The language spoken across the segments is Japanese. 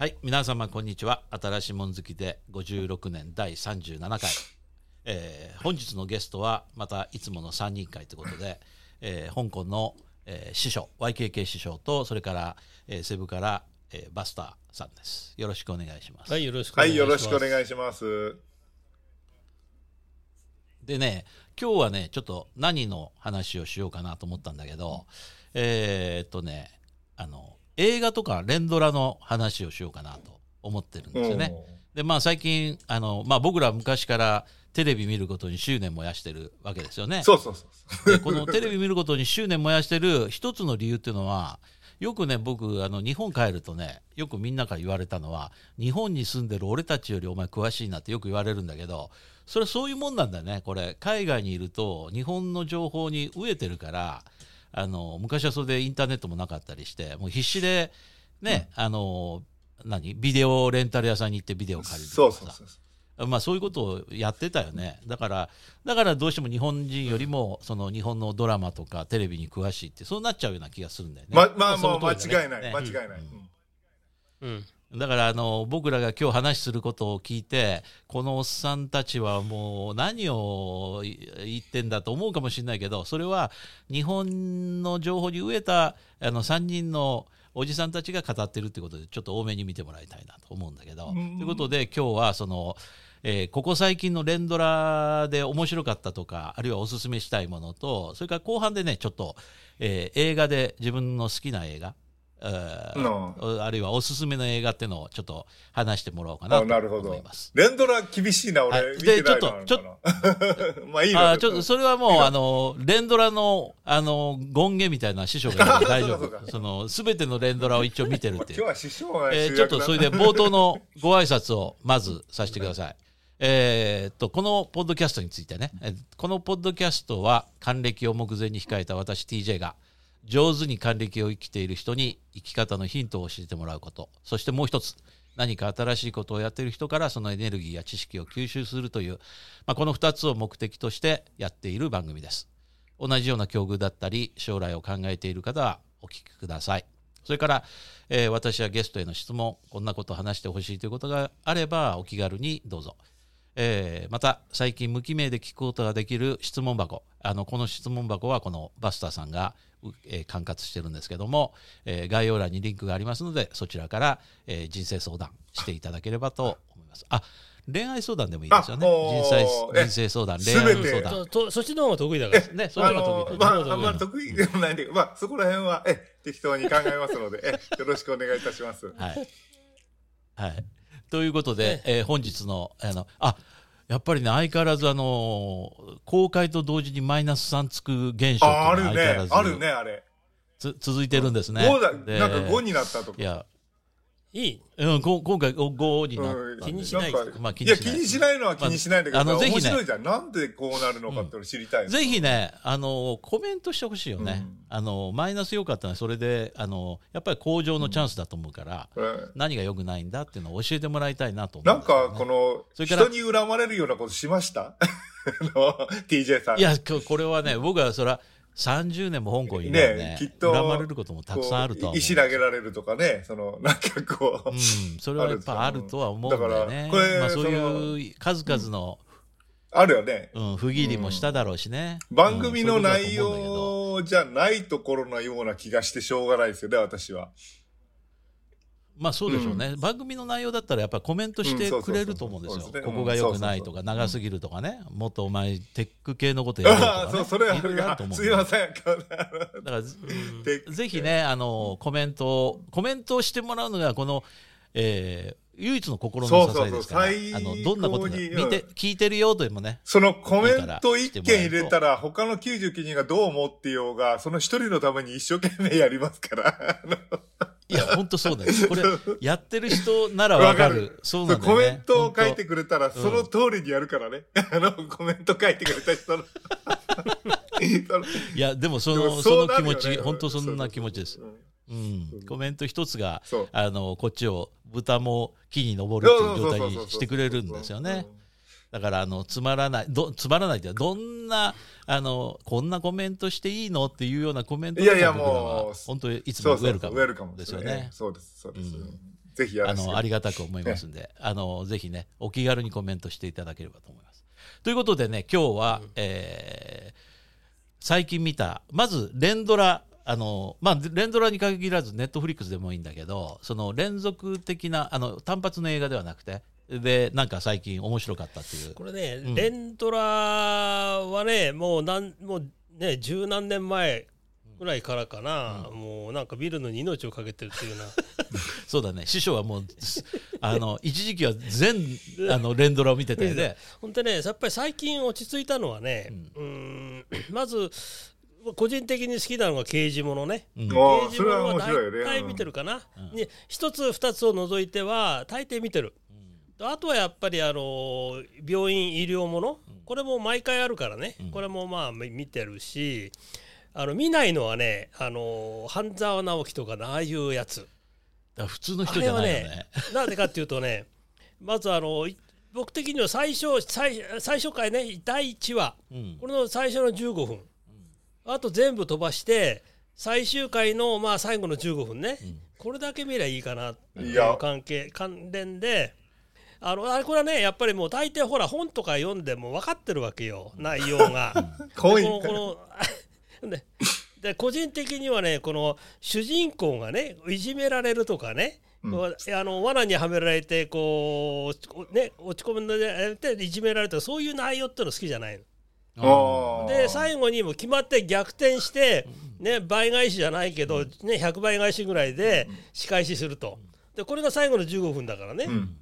はい、皆様こんにちは。新しいもん好きで56年第37回。えー本日のゲストはまたいつもの3人会ということで、えー香港の、えー師匠 YKK 師匠とそれから、えーセブから、えーバスターさんです。よろしくお願いします。はい、よろしくおはい、願いします。よろしくお願いします。でね今日はねちょっと何の話をしようかなと思ったんだけどえーっとねあの映画とか連ドラの話をしようかなと思ってるんですよね。でまあ最近あの、まあ、僕ら昔からテレビ見ることに執念燃やしてるわけですよね。そうそうそう。でこのテレビ見ることに執念燃やしてる一つの理由っていうのはよくね僕あの日本帰るとねよくみんなから言われたのは日本に住んでる俺たちよりお前詳しいなってよく言われるんだけどそれはそういうもんなんだよねこれ海外にいると日本の情報に飢えてるからあの昔はそれでインターネットもなかったりしてもう必死でね、あの何？ビデオレンタル屋さんに行ってビデオ借りるとかさそうそうそう。まあそういうことをやってたよね。だから、だからどうしても日本人よりも、その日本のドラマとかテレビに詳しいって、そうなっちゃうような気がするんだよね。ま、まあもう間違いない、ね間違いない。うん。だからあの僕らが今日話することを聞いてこのおっさんたちはもう何を言ってんだと思うかもしれないけどそれは日本の情報に飢えたあの3人のおじさんたちが語ってるってことでちょっと多めに見てもらいたいなと思うんだけど。ということで今日はその、えーここ最近の連ドラで面白かったとかあるいはおすすめしたいものとそれから後半でねちょっと、えー映画で自分の好きな映画あるいはおすすめの映画っていうのをちょっと話してもらおうかなあ、と思います。。連ドラ厳しいな、はい俺。見てないのでちょっと、まあいいのあーちょっとそれはもうあの連ドラのあの権限みたいな師匠が大丈夫。そのすべての連ドラを一応見てるっていう。今日は師匠がえーちょっとそれで冒頭のご挨拶をまずさせてください。えーっとこのポッドキャストについてね、えーこのポッドキャストは還暦を目前に控えた私 TJ が上手に還暦を生きている人に生き方のヒントを教えてもらうこと。そしてもう一つ何か新しいことをやっている人からそのエネルギーや知識を吸収するという、まあ、この2つを目的としてやっている番組です。同じような境遇だったり将来を考えている方はお聞きください。それから、えー私はゲストへの質問こんなことを話してほしいということがあればお気軽にどうぞ、えーまた最近無記名で聞くことができる質問箱。あのこの質問箱はこのバスターさんが、えー管轄してるんですけども、えー概要欄にリンクがありますのでそちらから、えー人生相談していただければと思いますあ恋愛相談でもいいですよね人生え人生相談恋愛相談そっちの方が得意だから。ねそっちがあの得意まあ、そっちの方が得意あんまり得意でもないんで、まあ、そこら辺は、え、適当に考えますので、え、よろしくお願いいたします。はい。はい。ということで、えー本日の、あの、あ、やっぱりね、相変わらず、あのー公開と同時にマイナス3つく現象あ、あるねあるね、あれ。つ続いてるんですね。5だ、でなんか5になったとか。いや、いい？うん、こ今回5になうんっ気にしないまあ気いや、にしない気にしないのは気にしないんだけど、まああのぜひね面白いじゃん。なんでこうなるのかって俺知りたいのぜひね、あのコメントしてほしいよね、うんあの。マイナス良かったのは、それで、あのやっぱり向上のチャンスだと思うから、うん何が良くないんだっていうのを教えてもらいたいなと思うなんか、この、それから人に恨まれるようなことしました ?TJ さん。いや、ここれはね、僕はそれは30年も香港にいるんで、ねきっと恨まれることもたくさんあると石投げられるとかね、その、なんかこう、うん、それはやっぱあるとは思うんだよね。だからこれまあ、そうそいう数々の、あるよね。うん不義理もしただろうしね。番組のうんそういう内容じゃないところのような気がしてしょうがないですよね、私は。まあそうでしょうね、番組の内容だったらやっぱりコメントしてくれると思うんですよ。ここが良くないとか、長すぎるとかね、もっとお前、テック系のことやろうとか、ね。そう、それいろいろあるはと思、うんすいません。だからずでぜひね、あの、コメントを、コメントをしてもらうのが、この、えー唯一の心の支えですから、そうそうそうあの、どんなこと見て、聞いてるよとでもね、そのコメント一件入れたら、他の99人がどう思ってようが、その一人のために一生懸命やりますから。いや、本当そうだよ。これ、やってる人ならわかる。そうなんだよね。コメントを書いて本くれたら、その通りにやるからね。あの、コメント書いてくれた人の。いや、でもその、でもその気持ち、本当そんな気持ちですそう。そううん。コメント一つがあの、こっちを、豚も木に登るっていう状態にしてくれるんですよね。だから、あの、つまらない、ど、つまらないってどんな、あの、こんなコメントしていいのっていうようなコメントいやいやもう本当にいつもウェルカムですよね。そうです、そうです。うんぜひやあのありがたく思いますんで、あのぜひねお気軽にコメントしていただければと思います。ということでね今日は、えー最近見たまず連ドラあのまあ連ドラに限らずネットフリックスでもいいんだけどその連続的なあの単発の映画ではなくてでなんか最近面白かったっていう。これね、うん。連ドラはねもうなんもうね十何年前ぐらいからかな、もうなんか見るのに命をかけてるっていうな。そうだね。師匠はもうあの一時期は全あの連ドラを見てたよね。本当ねやっぱり最近落ち着いたのはね、うーんまず個人的に好きなのが刑事ものね。うん。刑事ものは大体見てるかな。うん。に一つ二つを除いては大抵見てる。あとはやっぱりあの病院医療もの、これも毎回あるからね、うん。これもまあみ見てるし。あの見ないのはねあの半沢直樹とかのああいうやつ。普通の人じゃないよあれね。なぜかっていうとね まずあのい僕的には最初最最初回ね第1話。うん。これの最初の15分あと全部飛ばして最終回のまあ最後の15分ね、ん。これだけ見りゃいいかな。っていう関係関連で。あのあれこれはねやっぱりもう大抵ほら本とか読んでも分かってるわけよ。内容が。でこのこの でで個人的にはねこの主人公がねいじめられるとかね、うん。あの罠にはめられてこう、ね、落ち込むのでいじめられるとかそういう内容っての好きじゃないの。で最後にも決まって逆転して、ね、倍返しじゃないけど、ね、100倍返しぐらいで仕返しすると。でこれが最後の15分だからね。うん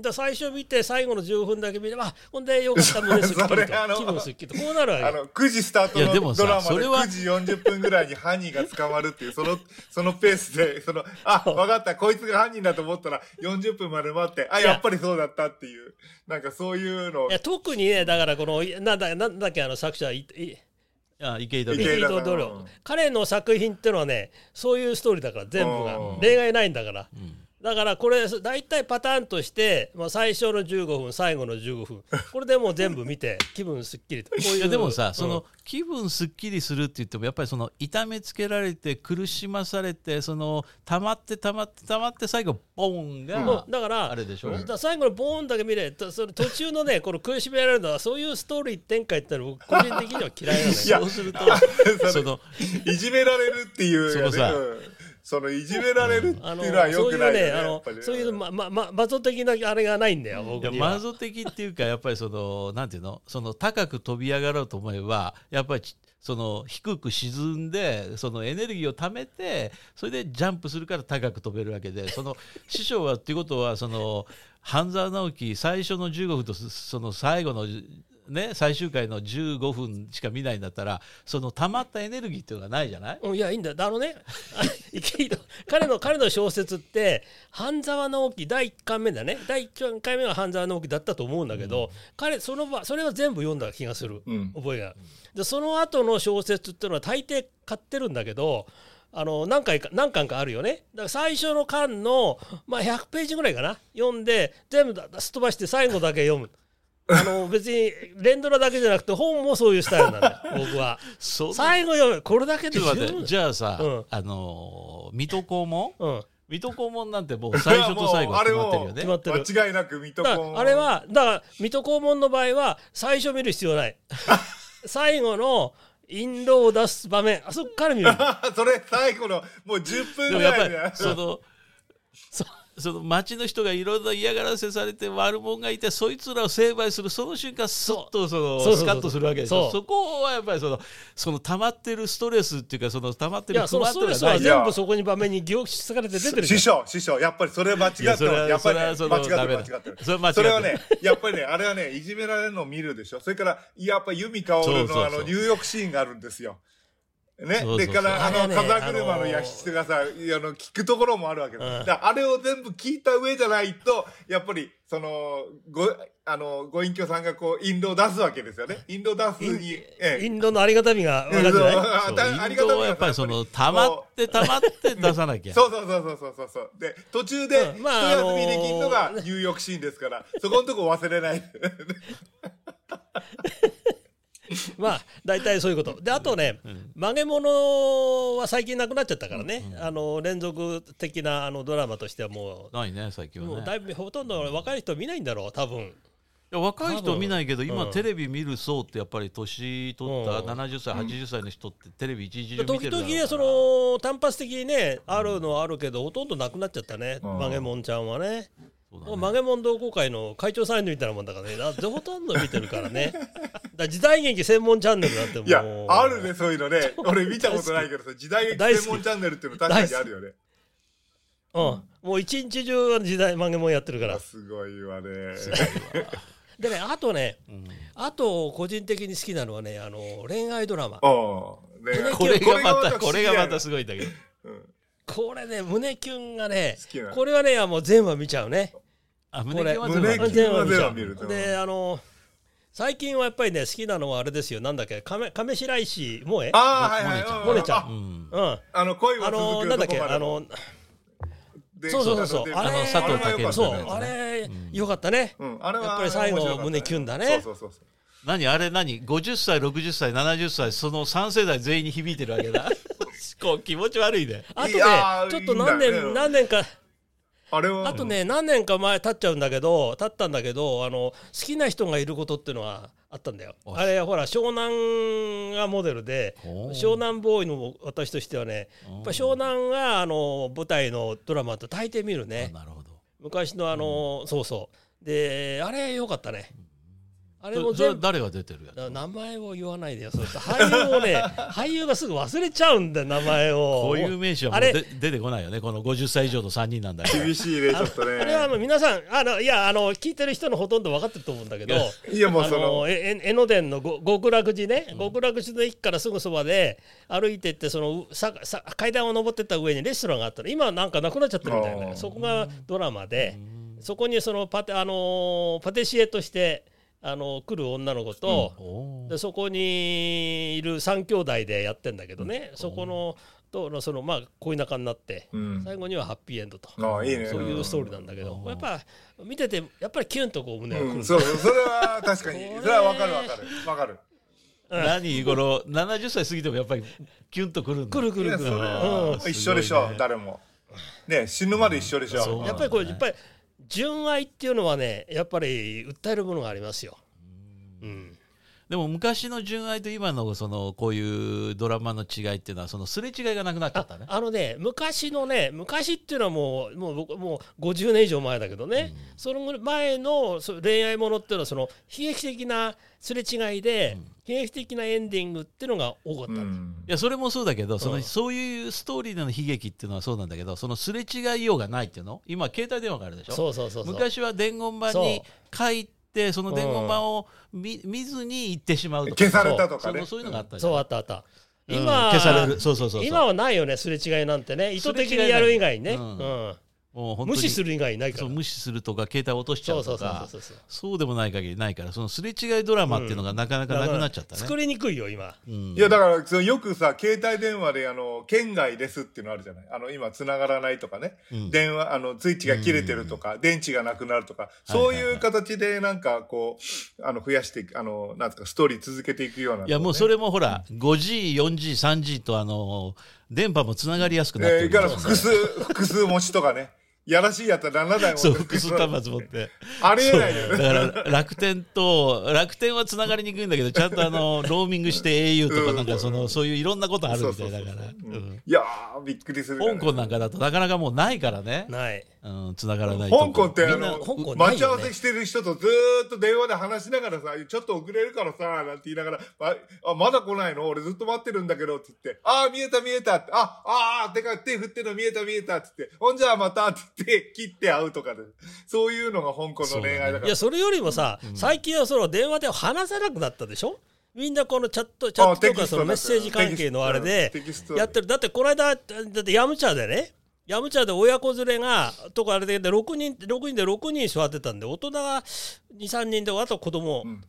で最初見て最後の15分だけ見ればあほんでよかった胸す っきりと。それあの気分すっきりと。こうなるわけ。あの9時スタートのドラマでそれは9時40分ぐらいに犯人が捕まるっていうそのそのペースでそのあ分かったこいつが犯人だと思ったら40分まで待ってあいや。やっぱりそうだったっていうなんかそういうのいや特にねだからこのいなんだなんだっけあの作者いいあ池井戸池井戸池井戸ドロ彼の作品ってのはねそういうストーリーだから全部が。うん。例外ないんだから。うんだからこれ大体パターンとして、まあ、最初の15分最後の15分。これでもう全部見て 気分すっきりと。こういういやでもさ、うん。その気分すっきりするって言ってもやっぱりその痛めつけられて苦しまされてその溜まって溜まって溜まって最後ボーンが、だからあれでしょ？だから最後のボーンだけ見れとそれ途中のねこの苦しめられるのはそういうストーリー展開ってのは僕個人的には嫌いなのよ。い やそうするとそその いじめられるっていうそのさうんそのいじめられるってあのいうのはよそういうくないよねねあのやっぱりね。そういうまままマゾ的なあれがないんだよ僕には。マゾ的っていうかやっぱりそのなんていうの？その高く飛び上がろうと思えばやっぱりちその低く沈んでそのエネルギーを貯めてそれでジャンプするから高く飛べるわけでその師匠はっていうことはその半沢直樹最初の15分とそその最後のね最終回の15分しか見ないんだったらその溜まったエネルギーっていうのがないじゃない？うんいやいいんだよ。あのね 彼の彼の小説って半沢直樹第1回目だね。第1回目は半沢直樹だったと思うんだけど、彼その場それは全部読んだ気がする、うん。覚えが。でその後の小説っていうのは大抵買ってるんだけどあの何回か何巻かあるよね。だから最初の巻の、まあ、100ページぐらいかな。読んで全部だすっ飛ばして最後だけ読むあの別に連ドラだけじゃなくて本もそういうスタイルなんだよ。僕は。そ最後読むこれだけちで十分じゃあさ、うん。あのー水戸黄門？うん。水戸黄門なんてもう最初と最後決まってるよね。決まってる。間違いなく水戸だ黄門あれはだから水戸黄門の場合は最初見る必要ない。最後の印籠を出す場面。あそこから見る それ最後のもう10分ぐでもやっぱりらいでそのそその町の人がいろいろ嫌がらせされて悪者がいてそいつらを成敗するその瞬間スッとそのスカッとするわけでしょ。そこはやっぱりそのその溜まってるストレスっていうかその溜まっている不満ってやそのストレスいうのは全部そこに場面に凝縮されて出てる師匠師匠やっぱりそれ間違ってますいやっぱりねそれはその間違ってる間違ってる。それは間違ってる。それはねやっぱりねあれはねいじめられるのを見るでしょ。それからやっぱ由美薫そうそうそう。のあの入浴シーンがあるんですよね、でからあの風車の焼き質がさ、あの聞くところもあるわけだ。からあれを全部聞いた上じゃないとやっぱりそのごあのご隠居さんがこう印籠を出すわけですよね。印籠出すに、ええ。印籠のありがたみが分かるんじゃない？ありがたみはやっぱりその溜まって溜まって出さなきゃ。そうそうそうそうそうそう。そうで途中でまあ休みできるのがあのー入浴シーンですから、そこのとこ忘れない まあ大体そういうこと。であとね、曲げ物は最近なくなっちゃったからね、あの連続的なあのドラマとしてはもないね最近う,、もうはねだいぶほとんど若い人見ないんだろう多分。いや若い人見ないけど今うんテレビ見る層ってやっぱり年取ったうん。70歳80歳の人ってテレビ一日中見て時るだろうから。々ねその単発的にねあるのはあるけどほとんどなくなっちゃったね。うん。曲げもんちゃんはねそうだね。曲げもん同好会の会長さんみたいなもんだからねだほとんど見てるからね。だ時代劇専門チャンネルなんてもう。いや、あるね、そういうのね。俺見たことないけどさ、時代劇専門チャンネルっていうの確かにあるよね。うん。もう一日中時代曲げもんやってるから。あすごいわね。でねあとねうん。あと個人的に好きなのはねあの恋愛ドラマ。これがまた不これがまたすごいんだけど。うん。これね胸キュンがねこれはねもう全話見ちゃうねあこれ胸キュンは。胸キュン全話見ちゃう全話見るであの最近はやっぱりね好きなのはあれですよ。なんだっけ亀亀白石萌え？ああ、はいはい。モモネちゃん。あうん。うん。あの、恋はあ続くのなんだっけあのでそうそうそうそう。あれ佐藤健健そうあれうん。よかったね。うん、あれはやっぱり最後胸キュンだね。そうそうそうそう。何あれ何？50歳60歳70歳その3世代全員に響いてるわけだ。こう気持ち悪いね。あとねちょっと何年何年かあれは、あとね何年か前経っちゃうんだけど経ったんだけどあの好きな人がいることっていうのはあったんだよ。ああれほら湘南がモデルで湘南ボーイの私としてはねやっぱ湘南があの舞台のドラマと大抵見るあねなるほど。昔のあの、そうそう。であれよかったねあれも全部誰が出てるやつ？だ名前を言わないでよ。そう俳優をね 俳優がすぐ忘れちゃうんだよ名前を。こういう名詞はもあれうで出てこないよね。この50歳以上の3人なんだ厳しいね、ちょっとね。あれはあの皆さんあのいやあの聞いてる人のほとんど分かってると思うんだけどいや いや、もうあそのの、ええ江ノ電のご極楽寺ね、極楽寺の駅からすぐそばで歩いてってそのうささ階段を登ってった上にレストランがあったの。今はなんかなくなっちゃってるみたいな。そこがドラマでそこにそのパテ,、あのーパティシエとして、あの来る女の子と、でそこにいる3兄弟でやってんだけどね、そこのとのそのまあ恋仲になって、うん。最後にはハッピーエンドと。ああ、いいね。そういうストーリーなんだけど、やっぱ見ててやっぱりキュンとこう胸がくる。うん、そうそれは確かに。それはわかるわかる。わかる。何この70歳過ぎてもやっぱりキュンとくるんだ。くるくるくる。それうん。は一緒でしょ、誰も。ね、死ぬまで一緒でしょ。そうやっぱりこれやっぱり純愛っていうのはねやっぱり訴えるものがありますよ。うん、でも昔の純愛と今のそのこういうドラマの違いっていうのはそのすれ違いがなくなっちゃったね。あのね昔のね昔っていうのはもうもう僕もう50年以上前だけどね、その前の恋愛ものっていうのはその悲劇的なすれ違いで、悲劇的なエンディングっていうのが多かったうん。いやそれもそうだけどその、うん。そういうストーリーでの悲劇っていうのはそうなんだけどそのすれ違いようがないっていうの？今携帯電話があるでしょ？そうそうそうそう。昔は伝言板に書いてその伝言板を見,、見ずに行ってしまうとか。消されたとかね。そういうのがあったそうあったあった。うん。今、消される。そうそうそうそう。今はないよねすれ違いなんてね。意図的にやる以外にね、すれ違いないうんもう本当に。無視する以外ないから。そう無視するとか携帯落としちゃそうとか。そうでもない限りないからそのすれ違いドラマっていうのがなかなかなくなっちゃったね、作りにくいよ今。うん。いやだからそのよくさ携帯電話であの県外ですっていうのあるじゃない？あの今繋がらないとかね、うん。電話あのスイッチが切れてるとか、電池がなくなるとか。そういう形でなんかこうあの増やしていくあのなんですかストーリー続けていくような、いやもうそれもほら 5G、4G、3G とあの電波もつながりやすくなってえー、るから複数複数持ちとかねやらしいやったら7台持そうって。複数端末持って。ありえないよだねから楽天と楽天はつながりにくいんだけどちゃんとあの ローミングして au とかなんかそのそういういろんなことあるみたいだから。いやーびっくりするね香港なんかだとなかなかもうないからね。ない。うんつながらないとこ。香港ってあみんなの香港ないよね。待ち合わせしてる人とずーっと電話で話しながらさちょっと遅れるからさなんて言いながらまあまだ来ないの？俺ずっと待ってるんだけどって言って。ああ見えた見えたって。ああーてか手振ってるの見えた見えたって言って。ほんじゃあまたって。言って切って会うとかで。そういうのが香港の恋愛だから。いやそれよりもさ、最近はその電話で話さなくなったでしょ？みんなこのチャットチャットとかそのメッセージ関係のあれでやってる。だってこの間だってヤムチャでねヤムチャで親子連れがとかあれで6人6人で6人座ってたんで大人が23人であと子供、ん。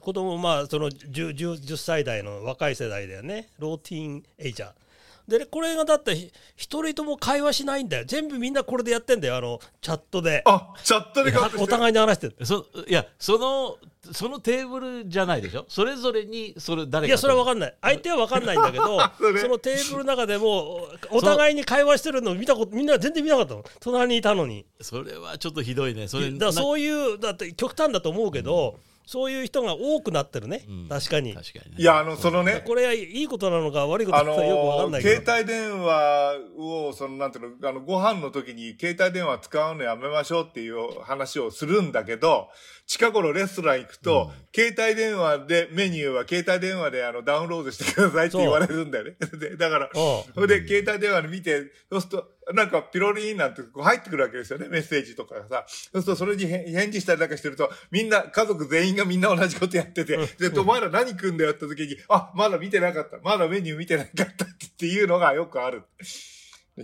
子供まあその 10, 10, 10歳代の若い世代だよね。ローティーンエイジャーでねこれがだってひ一人とも会話しないんだよ。全部みんなこれでやってんだよ。あのチャットで。あ、チャットでお互いに話してる。そいやそのそのテーブルじゃないでしょ？それぞれにそれ誰かいやそれは分かんない。相手は分かんないんだけど そのテーブルの中でもお互いに会話してるのを見たことみんな全然見なかったの。隣にいたのに。それはちょっとひどいね。それだからそういうだって極端だと思うけど、そういう人が多くなってるね、うん。確かに。確かにね。いや、あの、そのね、これはいいことなのか悪いことなあのかよく分かんのないけど、携帯電話を、その、なんていうの、あの、ご飯の時に携帯電話使うのやめましょうっていう話をするんだけど、近頃レストラン行くと、携帯電話で、メニューは携帯電話であのダウンロードしてくださいって言われるんだよね。でだから、うん。それで携帯電話で見て、そうすると、なんかピロリンなんてこう入ってくるわけですよね、メッセージとかがさ。そうするとそれに返返事したりなんかしてると、みんな、家族全員がみんな同じことやってて、で、お前ら何食うんだよって時に、あ、まだ見てなかった。まだメニュー見てなかったっていうのがよくある。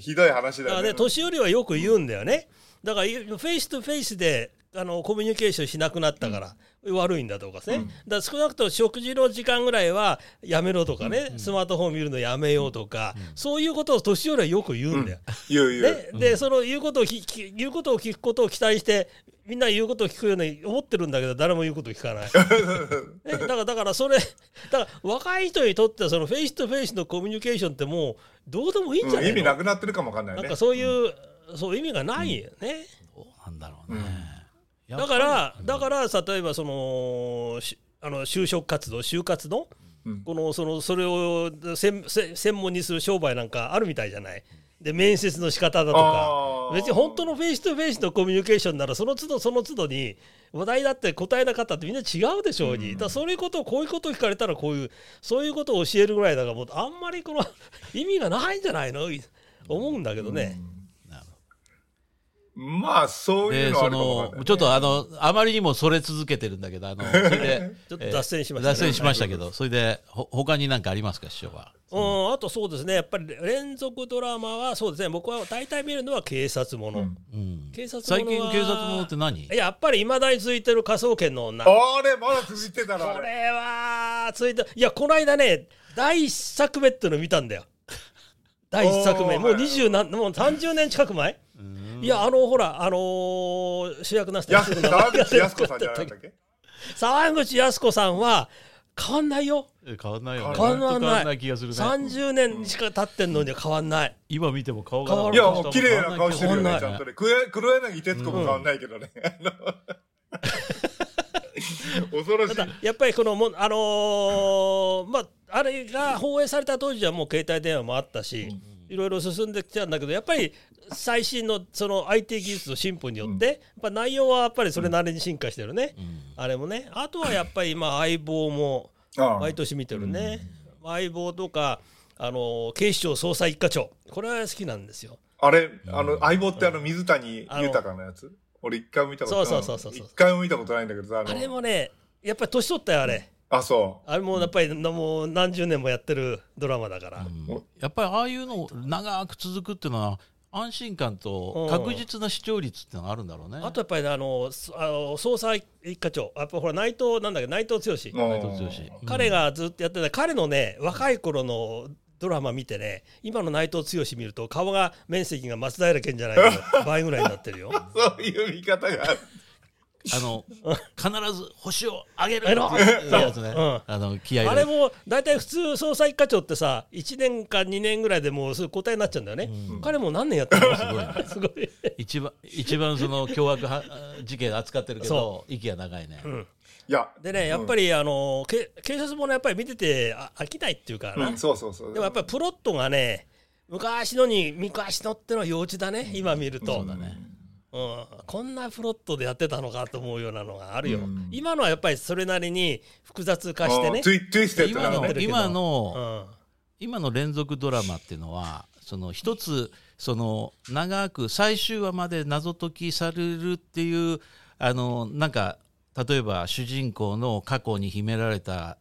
ひどい話だよね。ね年寄りはよく言うんだよねだから face to face であのコミュニケーションしなくなったから、悪いんだとかね、だから少なくとも食事の時間ぐらいはやめろとかね、スマートフォン見るのやめようとか、そういうことを年寄りはよく言うんだよ。言う言う。ね、でその言うことを言うことを聞くことを期待してみんな言うことを聞くように思ってるんだけど誰も言うことを聞かない、ね、だからだからそれだから若い人にとってはその face to face のコミュニケーションってもうどうでもいいんじゃうんないの、意味なくなってるかもわかんないね。なんか。そういう、そう意味がないよね、どうなんだろうね、だからだから例えばそのしあの就職活動就活の、うん。このそのそれを専専専門にする商売なんかあるみたいじゃない？で面接の仕方だとか。別に本当のフェイスとフェイスのコミュニケーションならその都度その都度に話題だって答えなかったってみんな違うでしょうに、だからそういうことをこういうことを聞かれたらこういうそういうことを教えるぐらいだからもうあんまりこの 意味がないんじゃないの？思うんだけどね。なるほまあ、そういうのはあるかもね。のちょっとあのあまりにもそれ続けてるんだけどあのそれで ちょっと脱線しましたね。脱線しましたけどそれでほ他に何かありますか師匠は？うん、あとそうですね。やっぱり連続ドラマはそうですね。僕は大体見るのは警察もの、うん。うん。警察最ものは近警察ものって何？やっぱりいまだに続いてる科捜研の女。こあれ、まだ続いてたのあれ。れは続いていやこの間ね第一作目っていうの見たんだよ。第一作目。もう20何もう30年近く前？いやあのほらあのー主役なすや 沢口靖子さんじゃなかったっけ？沢口靖子さんは変わんないよ。え変わんないよね。変わんない。ほんと変わんない気がするね。30年しか経ってんのに変わんない今見ても顔が変わるいや、もう綺麗な顔してるよね、変わんない。ちゃんとね。黒黒柳徹子も変わんないけどね。恐ろしい。ただやっぱりこのもあのーまああれが放映された当時はもう携帯電話もあったし、いろいろ進んできたんだけどやっぱり最新のその IT 技術の進歩によって、やっぱ内容はやっぱりそれなりに進化してるね、あれもね。あとはやっぱり今相棒も毎年見てるね、相棒とかあの警視庁捜査一課長。これは好きなんですよ。あれ、あの、相棒ってあの、水谷豊のやつ？俺一回も見たことない。一回も見たことないんだけどさ、ああれの、もねやっぱり年取ったよあれあ、そあれもやっぱりもう何十年もやってるドラマだから。うん。やっぱりああいうの長く続くっていうのは安心感と確実な視聴率っていうのがあるんだろうね。あとやっぱりねあのすあの捜査一課長。やっぱほら内藤なんだっけ？内藤剛、う。内藤剛。うん。彼がずっとやってた。彼のね若い頃のドラマ見てね今の内藤剛見ると顔が面積が松平健じゃないけど倍ぐらいになってるよ。そういう見方があの 必ず星をあげるあのっていう。やつね。う。ん。あの気合いあれも大体普通捜査一課長ってさ1年か2年ぐらいでもうすぐ答えになっちゃうんだよね、彼も何年やってるの？すごい。すごい。一番一番その凶悪は事件扱ってるけど息が長いね。いや、でねやっぱり、あのけ警察ものやっぱり見ててあ飽きないっていうか。な、うん、そうそうそう。でもやっぱりプロットがね昔のに昔のってのは幼稚だね今見ると、そうだね。うん、こんなプロットでやってたのかと思うようなのがあるよ、うん。今のはやっぱりそれなりに複雑化してね。今のなの。うのん。今の連続ドラマっていうのはその一つその長く最終話まで謎解きされるっていうあのなんか例えば主人公の過去に秘められた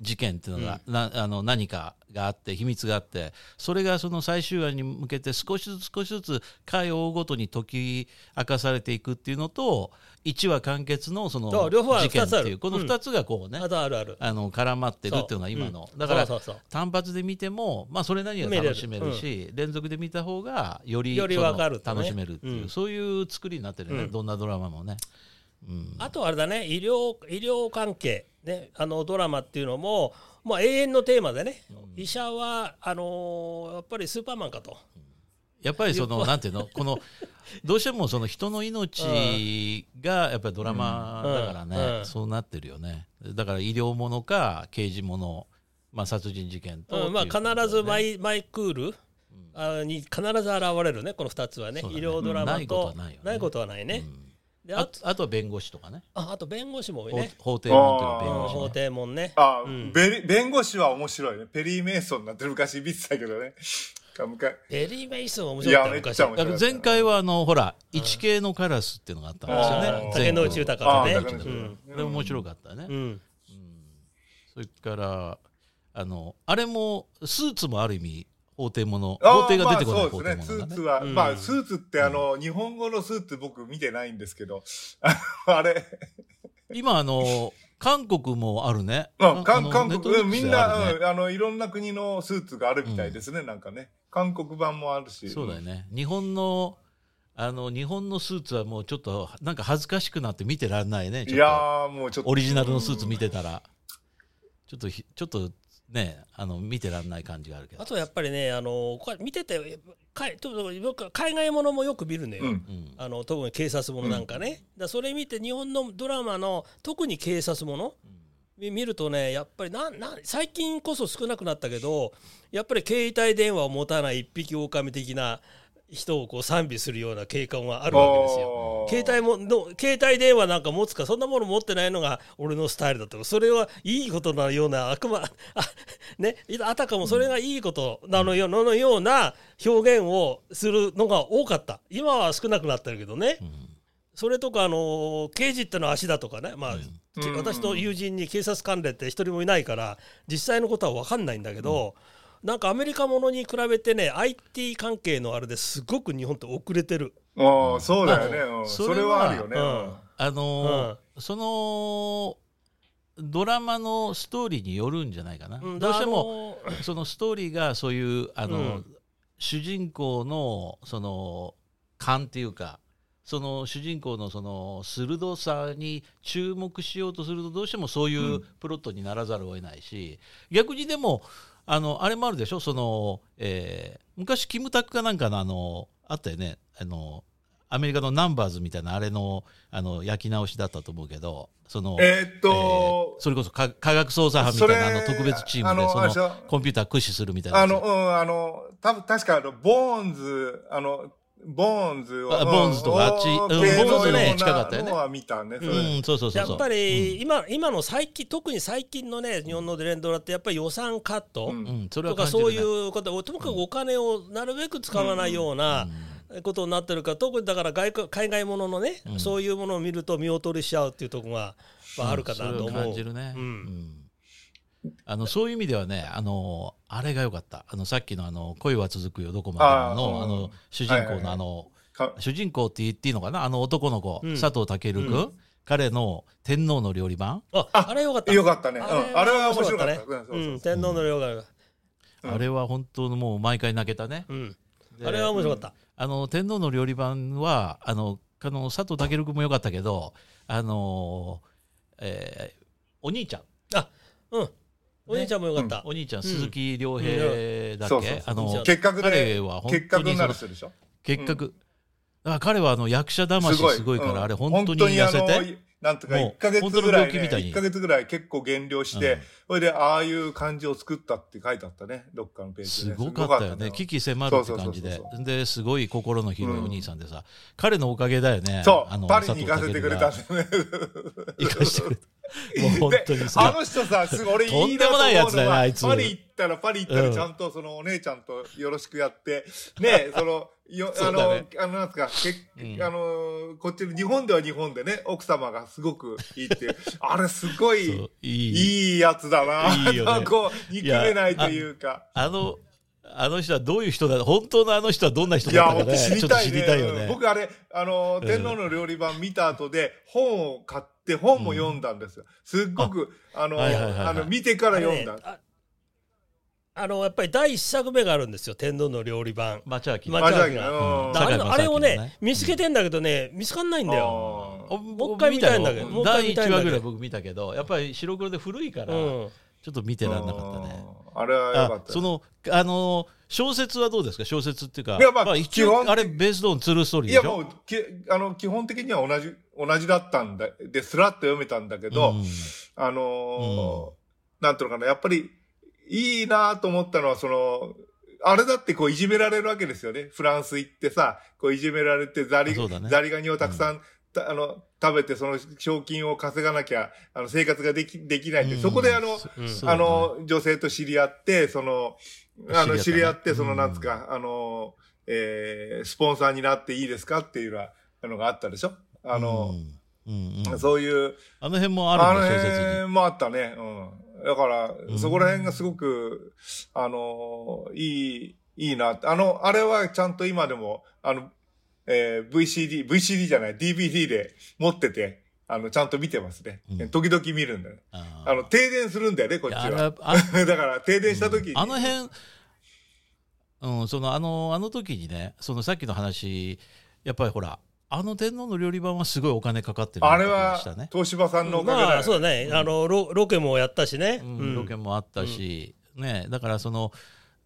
事件っていうのが、なあの何かがあって秘密があってそれがその最終話に向けて少しずつ少しずつ回を追うごとに解き明かされていくっていうのと1話完結のその事件っていうこの2つがこうね、あとあるある。あの絡まってるっていうのは今の、だから単発で見ても、まあ、それなりには楽しめるし、連続で見た方がよりよかる楽しめるっていう、うん。そういう作りになってるよね、うん。どんなドラマもね。うん、あとあれだね医療医療関係ねあのドラマっていうのもまあ永遠のテーマでね、医者はあのーやっぱりスーパーマンかと。やっぱりそのなんていうの？このどうしてもその人の命がやっぱりドラマだからね、うん。うん。そうなってるよね。だから医療ものか刑事もの、まあ、殺人事件と、うん。まあ、必ずマねイマイクール、あに必ず現れるねこの2つはね。ね。医療ドラマとはとないよね。ないことはないね。でああとあとは弁護士とかね。ああと弁護士も多い法ね。法廷門という弁護士、法ね、廷門ね。あ、うん。ベリ弁護士は面白いね。ペリー・メイソンになってる昔見てたけどね。昔ベリー・メイソン面白かったよ昔。から前回はあのほら一系のカラスっていうのがあったんですよね。竹野内豊がね。うん。豊これ面白かったね、うん。それからあのあれもスーツもある意味法廷もの。法廷が出てこない法まあそうですね。スーツは、うん。まあ、スーツってあの、日本語のスーツ僕見てないんですけど、あれ、今あの韓国もあるね。う韓国、うんみんな、うんあの、いろんな国のスーツがあるみたいですね、なんかね。韓国版もあるし。そうだよね。日本のあの日本のスーツはもうちょっとなんか恥ずかしくなって見てらんないねちいやもうちょっと。と。オリジナルのスーツ見てたら。ちょっとひちょっとねあの見てらんない感じがあるけど。あとやっぱりねあのこれ見ててかい特に僕海外ものもよく見るのよ。うん。うん。あの特に警察ものなんかね、だからそれ見て日本のドラマの特に警察もの、み見るとねやっぱりなんなん最近こそ少なくなったけどやっぱり携帯電話を持たない一匹狼的な人をこう賛美するような景観はあるわけですよ。携帯もの携帯電話なんか持つかそんなもの持ってないのが俺のスタイルだとそれはいいことなような悪魔 あねあたかもそれがいいことなのよ,、のような表現をするのが多かった。今は少なくなってるけどね、それとかあの刑事ってのは足だとかね。まあ、けうん。私の友人に警察関連って一人もいないから実際のことは分かんないんだけど、なんかアメリカものに比べてね IT 関係のあれですごく日本って遅れてる。あーそうだよね。うん。それはあるよね。うん。あのーそのドラマのストーリーによるんじゃないかな、うん。どうしてももそのストーリーがそういうあの、うん。主人公のその勘っていうかその主人公のその鋭さに注目しようとするとどうしてもそういうプロットにならざるを得ないし、逆にでもあのあれもあるでしょ？その、えー昔キムタクかなんかのあのあったよね？あのアメリカのナンバーズみたいなあれのあの焼き直しだったと思うけどその、えーっえとー、それこそ科科学捜査班みたいなあの特別チームあでそのコンピューター駆使するみたいなあの、うん、あの、た確かあの、ボーンズ、あの、ボーンズを。あボーンズとかあっち。うんボーンズね近かったよね。のは見たね、それ。うん、そうそうそうやっぱり今今の最近特に最近のね日本の連ドラってやっぱり予算カットうん。うん、それはとかそういうことともかくお金をなるべく使わないようなことになってるから特にだから外国海外もののねうん。そういうものを見ると見劣りしちゃうっていうところがまああるかなと思う。感じるね、うん。うんあのそういう意味ではねあのあれが良かったあのさっきのあの恋は続くよどこまでのあの主人公はいはいはいのあのか主人公って言っていいのかな？あの男の子、うん佐藤健君、うん彼の天皇の料理番、ああれよかった。よかったね。うん。あれは面白かった。ね。天皇の量が。うんあれは本当のもう毎回泣けたね、うん。であれは面白かった。あの天皇の料理番はあのあの佐藤健君も良かったけどあの、えーお兄ちゃんあうん。お兄ちゃんもよかった。お兄ちゃんん鈴木亮平だっけ、あの結核で彼は本結核に当にそのなる人でしょ？結核、だから彼はあの役者魂すごい。から、うん。あれ本当に痩せて？なんとかもう1ヶ月ぐらい、本当の病気みたいね、に。1ヶ月ぐらい結構減量して、うん。それでああいう感じを作ったって書いてあったね、どっかのページす。ごかったよね。危機迫るって感じで。ですごい心の広いお兄さんでさ、彼のおかげだよね。そう。あのパリに行かせてくれたん佐だよね。行かせてくれたもう本当にあさの人さ、すごい俺いいとんでもないやつだよねなと思うのはあいつパリ行ったら、パリ行ったうんらちゃんとそのお姉ちゃんとよろしくやって、ね、その、よ、あのね、あの、なんすか、けうんあの、の、こっちの日本では日本でね、奥様がすごくいいっていう。あれすごい、いいいいやつだな。いいよねこう、憎めないというか。あのあの人はどういう人だ？本当のあの人はどんな人いや、だったかね本当知りちょっと知たいね。りたいよね。僕あれ、あの、うん天皇の料理版見た後で、本を買って、本も読んだんですよ。すっごく、あの、あの、見てから読んだ。ああのやっぱり第一作目があるんですよ。天皇の料理版。町明町あ、じゃあ、れあれをのねね見つけてんだけどね見つかんないんだよ。もう一回見たいんだけどもう一回第1見たいんだけど話ぐらい僕見たけどやっぱり白黒で古いから、うん。ちょっと見てらんなかったね。あれはよかあった。そのあの小説はどうですか？小説っていうかいやまあ一基本応あれベースドオンツールーストーリーいや、でしょ？もう、きあの、基本的には同じ、同じだったんだ。で、スラッと読めたんだけど、うんあのーなんていうのかな、やっぱり、いいなと思ったのは、その、あれだってこういじめられるわけですよね。フランス行ってさ、こういじめられてザリ、ねザリガニをたくさん、たあの、食べてその賞金を稼がなきゃ、あの、生活ができ、できないんで、うん。そこであの、うん。あの、女性と知り合って、その、あの、知り合っ、てその、なんつうか、あの、えースポンサーになっていいですかっていうようなのがあったでしょ？あの、うん。うん。うん。そういう、あの辺もああの？るんだ小説に。辺もあったね。うん。だからう、ん。そこら辺がすごく、あの、いい、いいな。あの、あれはちゃんと今でも、あの、えー VCD、VCD じゃない、DVD で持ってて、あの、ちゃんと見てますね。うん。時々見るんだよね。あー。あの、停電するんだよね、こっちは。あ だから、停電した時に。あの辺、うん、そのあのあの時にねそのさっきの話やっぱりほらあの天皇の料理版はすごいお金かかってるあれはしたね、東芝さんのおかげだよまあそうだね、あのロロケもやったしね、うんうん。ロケもあったし、ね、だからその、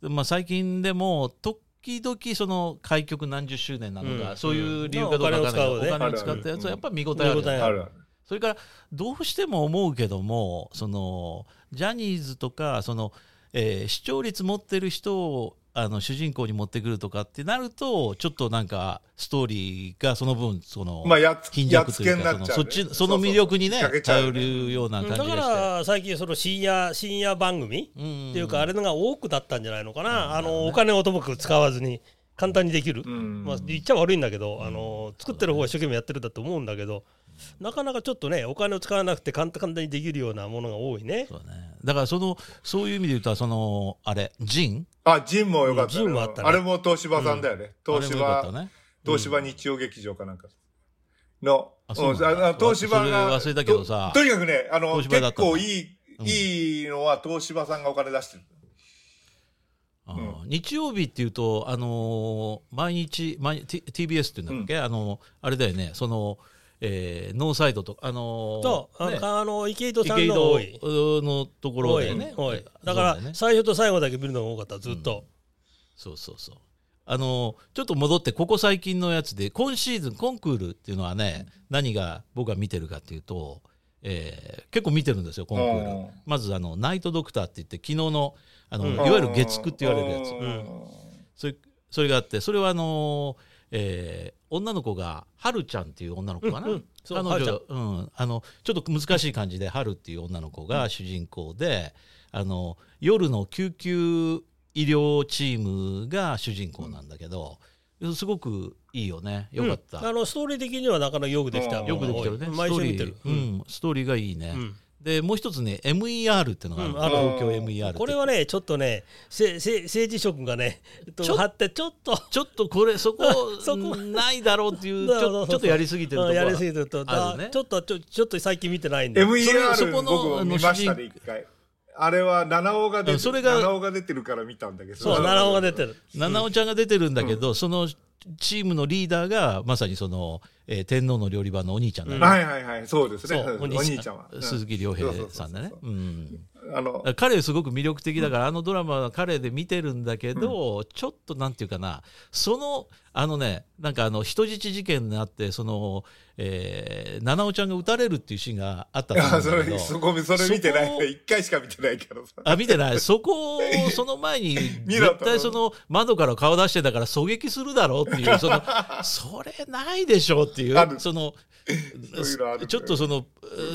まあ、最近でも時々その開局何十周年なのか、うん。そういう理由かどうかわかんないけど、うんお金を使うね。お金を使ったやつはやっぱり見応えある見応えある。ある。それからどうしても思うけどもそのジャニーズとかその、えー視聴率持ってる人をあの主人公に持ってくるとかってなるとちょっとなんかストーリーがその分その、まあ、やっつ、貧弱というかそのそっちその魅力にね頼ね。るような感じがして。だから最近その深夜深夜番組うんっていうかあれのが多くなったんじゃないのかな、あのお金をともかく使わずに簡単にできる、うん。まあ、言っちゃ悪いんだけど、あの作ってる方が一生懸命やってるんだと思うんだけど、なかなかちょっとねお金を使わなくて簡単簡単にできるようなものが多いね。そうね。だからそのそういう意味で言うとそのあれジン？あ、ジンもよかった、ジンもあったね。あれも東芝さんだよね。東あれもよか芝、ったね。東芝日曜劇場かなんかの、あそうなん東芝が、それ忘れたけどさ。ととにかくね、あの、東芝だったんだ。結構いい、うん。いいのは東芝さんがお金出してる。あー。日曜日っていうと、あのー毎日毎 T- TBS っていうんだっけ、あのあれだよね。その、えーノーサイドとあのーと、あのね。あの池井戸さん池井の多い。戸のところ多いでねだから最初と最後だけ見るのが多かったずっと、そうそうそう。あのーちょっと戻ってここ最近のやつで今シーズンコンクールっていうのはね、何が僕が見てるかっていうと、えー結構見てるんですよコンクール、うん。まずあのナイトドクターって言って昨日のあの、うん。いわゆる月9って言われるやつ、うん。それそれがあってそれはあのーえー女の子が春ちゃんっていう女の子かな、うんうん。彼女、うん、あのちょっと難しい感じで春っていう女の子が主人公で、あの夜の救急医療チームが主人公なんだけど、すごくいいよね。よかった、うん。あのストーリー的にはなかなかよくできた。うん。よくできてるね。毎週見てる。ストーリー、うん。ストーリーがいいね、うんでもう一つね MER っていうのがある。の、うんある。東京 MER これはねちょっとねせせ政治色がねちょってちょっと。ちょっとこれ そこそこ。ないだろうっていうちょちょっとやりすぎてるとこやりすぎてるとちょっとちょちょっと最近見てないんで MER そこの僕見ましたね、一回。あれは七尾が出てうんそれが七尾が出てるから見たんだけど。そう七尾が出てる。七尾ちゃんが出てるんだけど、そのチームのリーダーがまさにその、えー天皇の料理番のお兄ちゃんだね、はいはいはい、そうですね。お兄ちゃん。は。うん。鈴木亮平さんだね。そうそうそうそう。うんあの、彼すごく魅力的だから、あのドラマは彼で見てるんだけど、ちょっとなんていうかなそのあのねなんかあの人質事件になってその、えー、七尾ちゃんが撃たれるっていうシーンがあったとんだけどそこ、それ見てない。一回しか見てないからさ。あ見てないそこを その前に絶対その窓から顔出してたから狙撃するだろうっていうそのそれないでしょうっていうその ちょっとその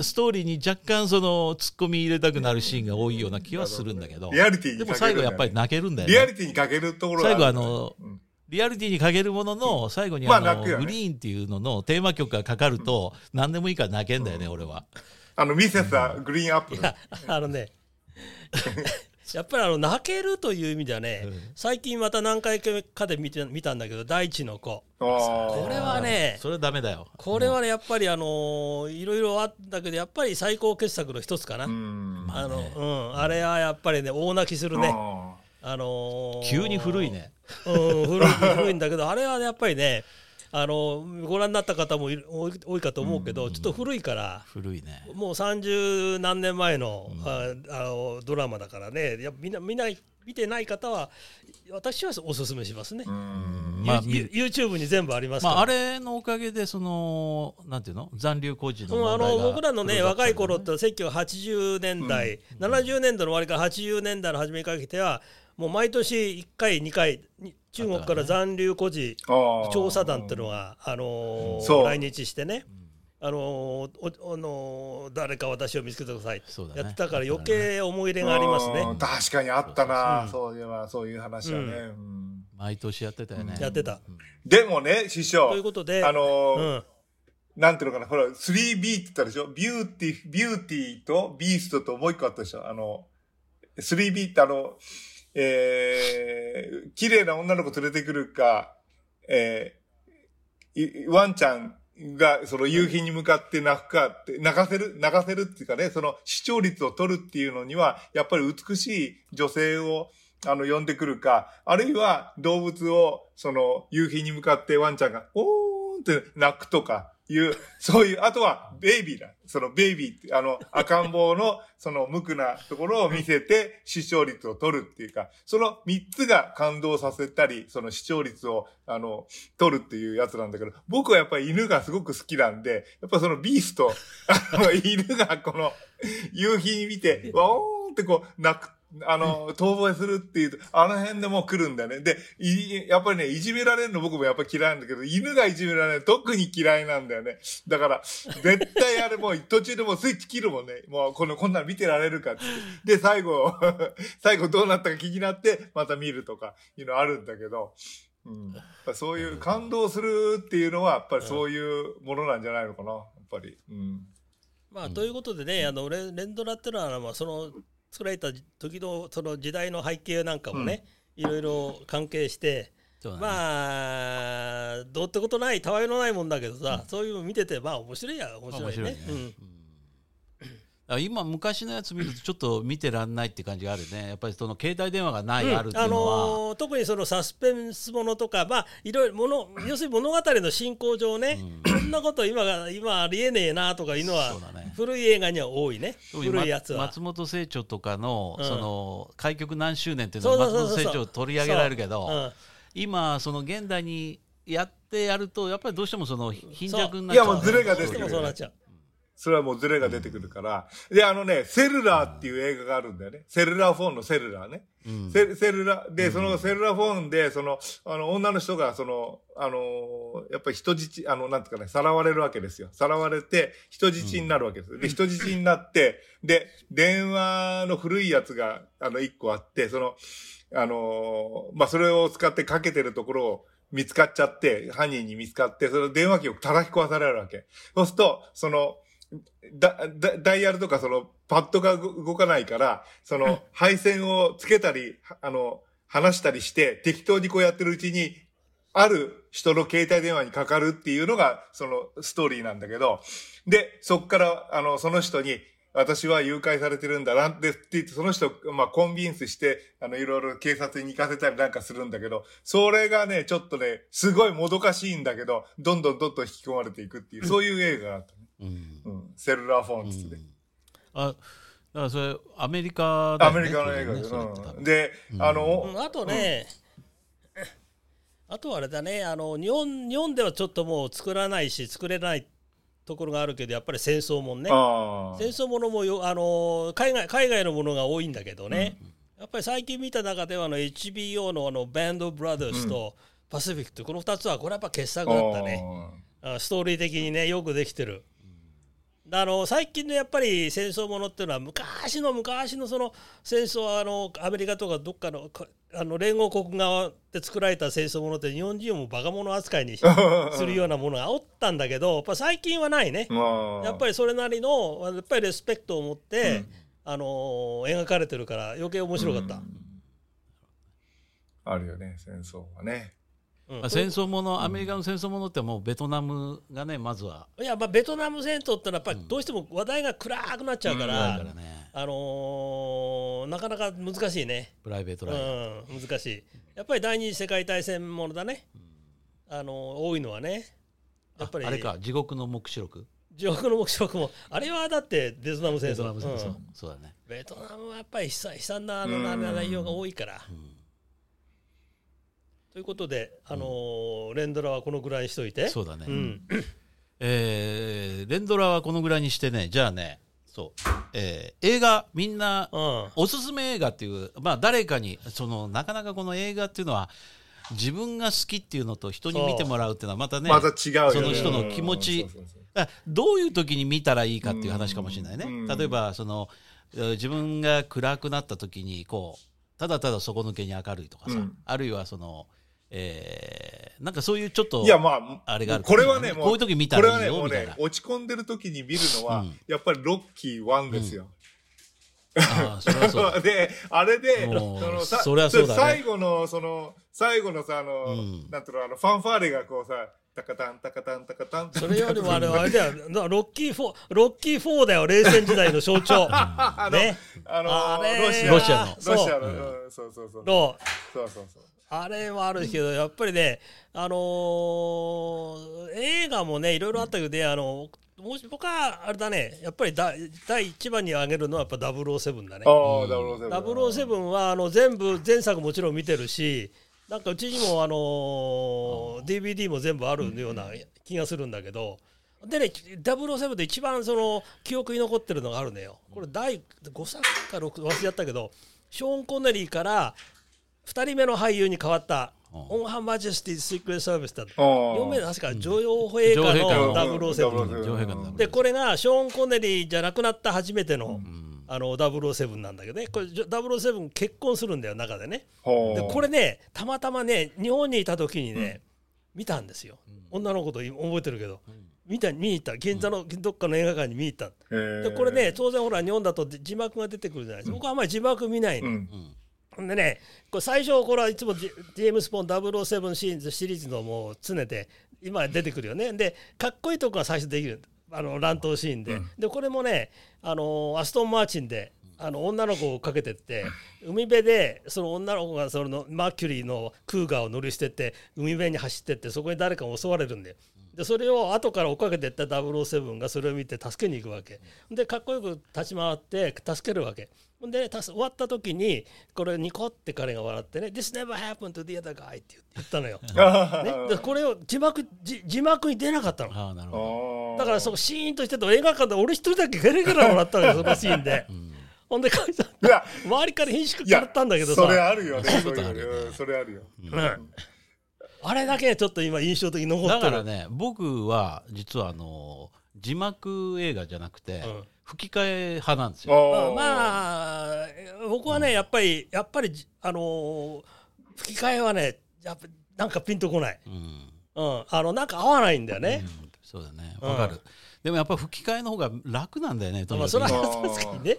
ストーリーに若干そのツッコミ入れたくなるシーンが多いような気はするんだけど。リアリティにでも最後やっぱり泣けるんだよリアリねティにかけるところが最後あのうんリアリティに欠けるものの最後にまああの、グリーンっていうののテーマ曲がかかると何でもいいから泣けんだよね、俺は。あの、ミセスはグリーンアップル。あのね やっぱりあの泣けるという意味ではね、うん。最近また何回かで見て見たんだけど第一の子。これはねそれはダメだよ。これはねやっぱりあのーいろいろあったけどやっぱり最高傑作の一つかな、うん。あのうん、あれはやっぱりね大泣きするね。ああのー急に古いね。うん、古い古いんだけどあれはやっぱりねあのご覧になった方もいる多いかと思うけど、ちょっと古いから古いね。もう30何年前の,、ああのドラマだからね。やっぱみんなみんな見てない方は私はおすすめしますね、ーうん。まあ、ユ YouTube に全部ありますから、まあ、あれのおかげで、その、なんていうの？残留孤児のうんあ問題がの僕らのね若い頃って1980年代、70年代の終わりから80年代の初めにかけてはもう毎年1回2回に中国から残留孤児調査団っていうのが、あのーそう。来日してね、あのーおあのー誰か私を見つけてください、ね。やってたから余計思い入れがありますね。うん確かにあったな、うんそう。いそういう話はね、うん。毎年やってたよね。やってた。でもね師匠。ということで、あのーうん、なんていうのかなほら 3B って言ったでしょ？ビューティービューティーとビーストともう一個あったでしょ？あの 3B ってあのえー、綺麗な女の子連れてくるかえーワンちゃんがその夕日に向かって泣くかって、泣かせる、泣かせるっていうかね、その視聴率を取るっていうのには、やっぱり美しい女性を、あの、呼んでくるか、あるいは動物を、その、夕日に向かってワンちゃんが、おーんって泣くとかいう、そういう、あとは、ベイビーだ。その、ベイビーって、あの、赤ん坊の、その、無垢なところを見せて、視聴率を取るっていうか、その三つが感動させたり、その視聴率を、あの、取るっていうやつなんだけど、僕はやっぱり犬がすごく好きなんで、やっぱそのビースト、あの、犬がこの、夕日に見て、わおーんってこう、泣く。あの、遠吠えするっていうと、あの辺でもう来るんだよね。で、い、やっぱりね、いじめられるの僕もやっぱ嫌いなんだけど、犬がいじめられる特に嫌いなんだよね。だから、絶対あれもう途中でもうスイッチ切るもんね。もうこの、こんなの見てられるかって。で、最後、最後どうなったか気になって、また見るとか、いうのあるんだけど、うん。そういう感動するっていうのは、やっぱりそういうものなんじゃないのかな。やっぱり。うん。まあ、ということでね、あのレレンドラっていうのは、まあ、その作られた時のその時代の背景なんかもね、いろいろ関係して、ね。まあどうってことないたわいのないもんだけどさ、そういうの見ててまあ面白いや面白いね。面白いね。うん。あ今昔のやつ見るとちょっと見てらんないって感じがあるね。やっぱりその携帯電話がない、うん。あるっていあうのは、のー特にそのサスペンスものとかまあいろいろもの要するに物語の進行上ね、こんなこと今が今ありえねえなとかいうのは古い映画には多いね。古いやつは。松本清張とかの,、うん。その開局何周年っていうのは松本清張取り上げられるけど、うん。今その現代にやってやるとやっぱりどうしてもその貧弱になっいやちゃうもうズレがどうして出てくるもそれはもうズレが出てくるから。で、あのね、セルラーっていう映画があるんだよね。 cellular phone の cellular ね。うんセセルラー、で、その cellular phone で、その、あの、女の人が、その、あのーやっぱり人質、あの、なんていうかね、さらわれるわけですよ。さらわれて、人質になるわけです。で、人質になって、で、電話の古いやつが、あの、一個あって、その、あのーまあ、それを使ってかけてるところを見つかっちゃって、犯人に見つかって、その電話機を叩き壊されるわけ。そうすると、その、だ、だ、ダイヤルとかその、パッドが動動かないから、その、配線をつけたり、あの、離したりして、適当にこうやってるうちに、ある人の携帯電話にかかるっていうのが、そのストーリーなんだけど、で、そっから、あの、その人に、私は誘拐されてるんだなって言って、その人、まあ、コンビンスして、あの、いろいろ警察に行かせたりなんかするんだけど、それがね、ちょっとね、すごいもどかしいんだけど、どんどんどんどん引き込まれていくっていう、そういう映画があったね。うん。うん。セルラーフォンっつって。あだからそれアメリカねアメリカの映画で、ね。で、あの、うんあとね、あとはあれだねあの日本日本ではちょっともう作らないし作れないところがあるけどやっぱり戦争もんね。あ戦争ものもよあの海外海外のものが多いんだけどね、やっぱり最近見た中ではあの HBO のあのバンドブラザーズとパシフィックとこの2つはこれやっぱ傑作あ。だったね、あストーリー的にねよくできてるあの最近のやっぱり戦争ものっていうのは昔の昔のその戦争はあのアメリカとかどっかのかあの連合国側で作られた戦争ものって日本人をもバカ者扱いに するようなものがおったんだけどやっぱ最近はないね。まあやっぱりそれなりのやっぱりレスペクトを持って、うんあの描かれてるから余計面白かった。あるよね、戦争はね。うん。まあ、戦争ものアメリカの戦争ものってもうベトナムがねまずは。いやまあベトナム戦争ってのはやっぱりどうしても話題が暗くなっちゃうから、だからね。あのーなかなか難しいね。プライベートうライフ、ん、難しい。やっぱり第二次世界大戦ものだね。あのー多いのはね。やっぱりああれか地獄の黙示録。地獄の黙示録も。あれはだってベトナム戦争。ベトナム戦争、うん。そうだね、ベトナムはやっぱり悲惨悲惨なあのうん。内容が多いから。うんということで、あのー連ドラはこのぐらいにしといて。そうだね、うん。えー連ドラはこのぐらいにしてね。じゃあね。そう、えー映画みんなうん。おすすめ映画っていうまあ誰かにそのなかなかこの映画っていうのは自分が好きっていうのと人に見てもらうっていうのはまたねまた違うよね。その人の気持ちどういう時に見たらいいかっていう話かもしれないね、うん。例えばそのえー自分が暗くなった時にこうただただ底抜けに明るいとかさ、うん。あるいはその、えーなんかそういうちょっといやまあ、あれがあるこれはね、もう、こういう時見たこれらいはいね、もうよみたいな、ね落ち込んでる時に見るのは、うんやっぱりロッキー1ですよ。ああそれはそうだ で、あれで、もうそのさそね最後の、その、最後のさ、あの、うんなんていうの、あの、ファンファーレがこうさ、タカタン、タカタン、タカタン、それよりもあれあれだよ。な ロッキー4、ロッキー4だよ。冷戦時代の象徴。あの、ね。あのロシア、ロシアのロシアの、そううんそうそうそう。の、そうそうそう。あれはあるけど、やっぱりね、あのー映画もね、いろいろあったけどね、あの、もし僕はあれだね、やっぱりだ第一番に挙げるのはやっぱ007だね。ああ、ダブルセブン。007はあの全部前作もちろん見てるしなんかうちにもあのー DVD も全部あるような気がするんだけどでね007で一番その記憶に残ってるのがあるのよこれ第5作か6忘れちゃったけどショーン・コネリーから2人目の俳優に変わった「うんオン・ハン・マジェスティ・シークレット・サービス」だった。ああ。4名の確か女王陛下のの007上辺がでこれがショーン・コネリーじゃなくなった初めての、うん。あの007なんだけどね。これじょ007結婚するんだよ中でね。でこれねたまたまね日本にいた時にね、見たんですよ、女の子と覚えてるけど、見た見に行った。銀座のどっかの映画館に見に行った、でこれね当然ほら日本だと字幕が出てくるじゃないですか、僕はあんまり字幕見ないの、うん。ほんでねこれ最初これはいつもジジェームス・ポン007シリーズシリーズのもう常で今出てくるよね。でかっこいいとこが最初できる。あの乱闘シーンで、でこれもねあのアストン・マーチンであの女の子をかけてって海辺でその女の子がそのマーキュリーのクーガーを乗り捨てて海辺に走ってってそこに誰かが襲われるんだよ。でそれを後から追っかけていった007がそれを見て助けに行くわけ。でかっこよく立ち回って助けるわけほんでたす終わった時にこれニコって彼が笑ってね「This never happened to the other guy」って言ったのよ、ね、でこれを字幕字字幕に出なかったの。ああなるほど。だからそこシーンとしてて映画館で俺一人だけゲラゲラ笑ったのよ そのシーンで、ほんで書いてあっいや、た周りから品種いやからったんだけどさ。それあるよね。そういうそうことあるよね。いううんそれあるよ。うん。あれだけちょっと今印象的に残ってる。だからね僕は実はあの字幕映画じゃなくて、うん吹き替え派なんですよ。まあまあ僕はねやっぱりやっぱりじあのー吹き替えはねやっぱなんかピンとこない、うん。うん、あのなんか合わないんだよね、うん。そうだね。うんわかる、でもやっぱ吹き替えの方が楽なんだよねまあそれは確かにね。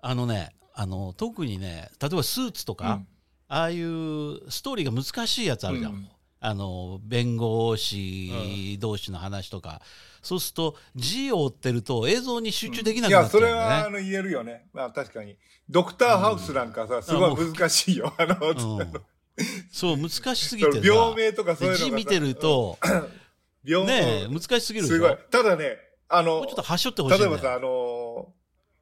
あのねあの特にね例えばスーツとか、うん。ああいうストーリーが難しいやつあるじゃんあの弁護士同士の話とか、そうすると字を追ってると映像に集中できないくなや、それっちゃうんだよね。はあの言えるよね。まあ確かに。ドクターハウスなんかさ、すごい難しいよ。あの、うんそう難しすぎてさ病名とかそういう字見てると病ねえ難しすぎるすごい。ただね、あのもうちょっと、はしょってほしいんだよ例えばさ、あの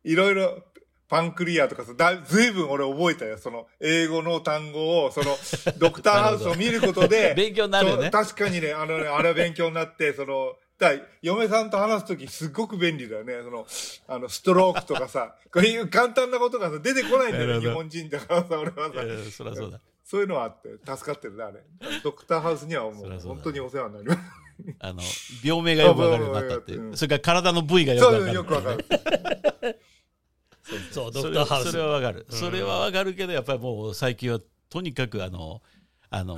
いろいろ、パンクリアとかさ、だずいぶん俺覚えたよ。その、英語の単語を、その、ドクターハウスを見ることで、勉強になるよねそう確かにね、あのね、あれは勉強になって、その、だ嫁さんと話すときすっごく便利だよね。その、あの、ストロークとかさ、こういう簡単なことがさ、出てこないんだよね、日本人だからさ、俺はさ。えーそりゃそうだ。そういうのはあって、助かってる。ね、あれ。ドクターハウスにはもう本当にお世話になります。あの病名がよくわかるようになったってそれから体の部位がよくわかるそうよくわかる。そうドそれはクターハウス。それはわかる、うん。それはわかるけどやっぱりもう最近はとにかくあのあの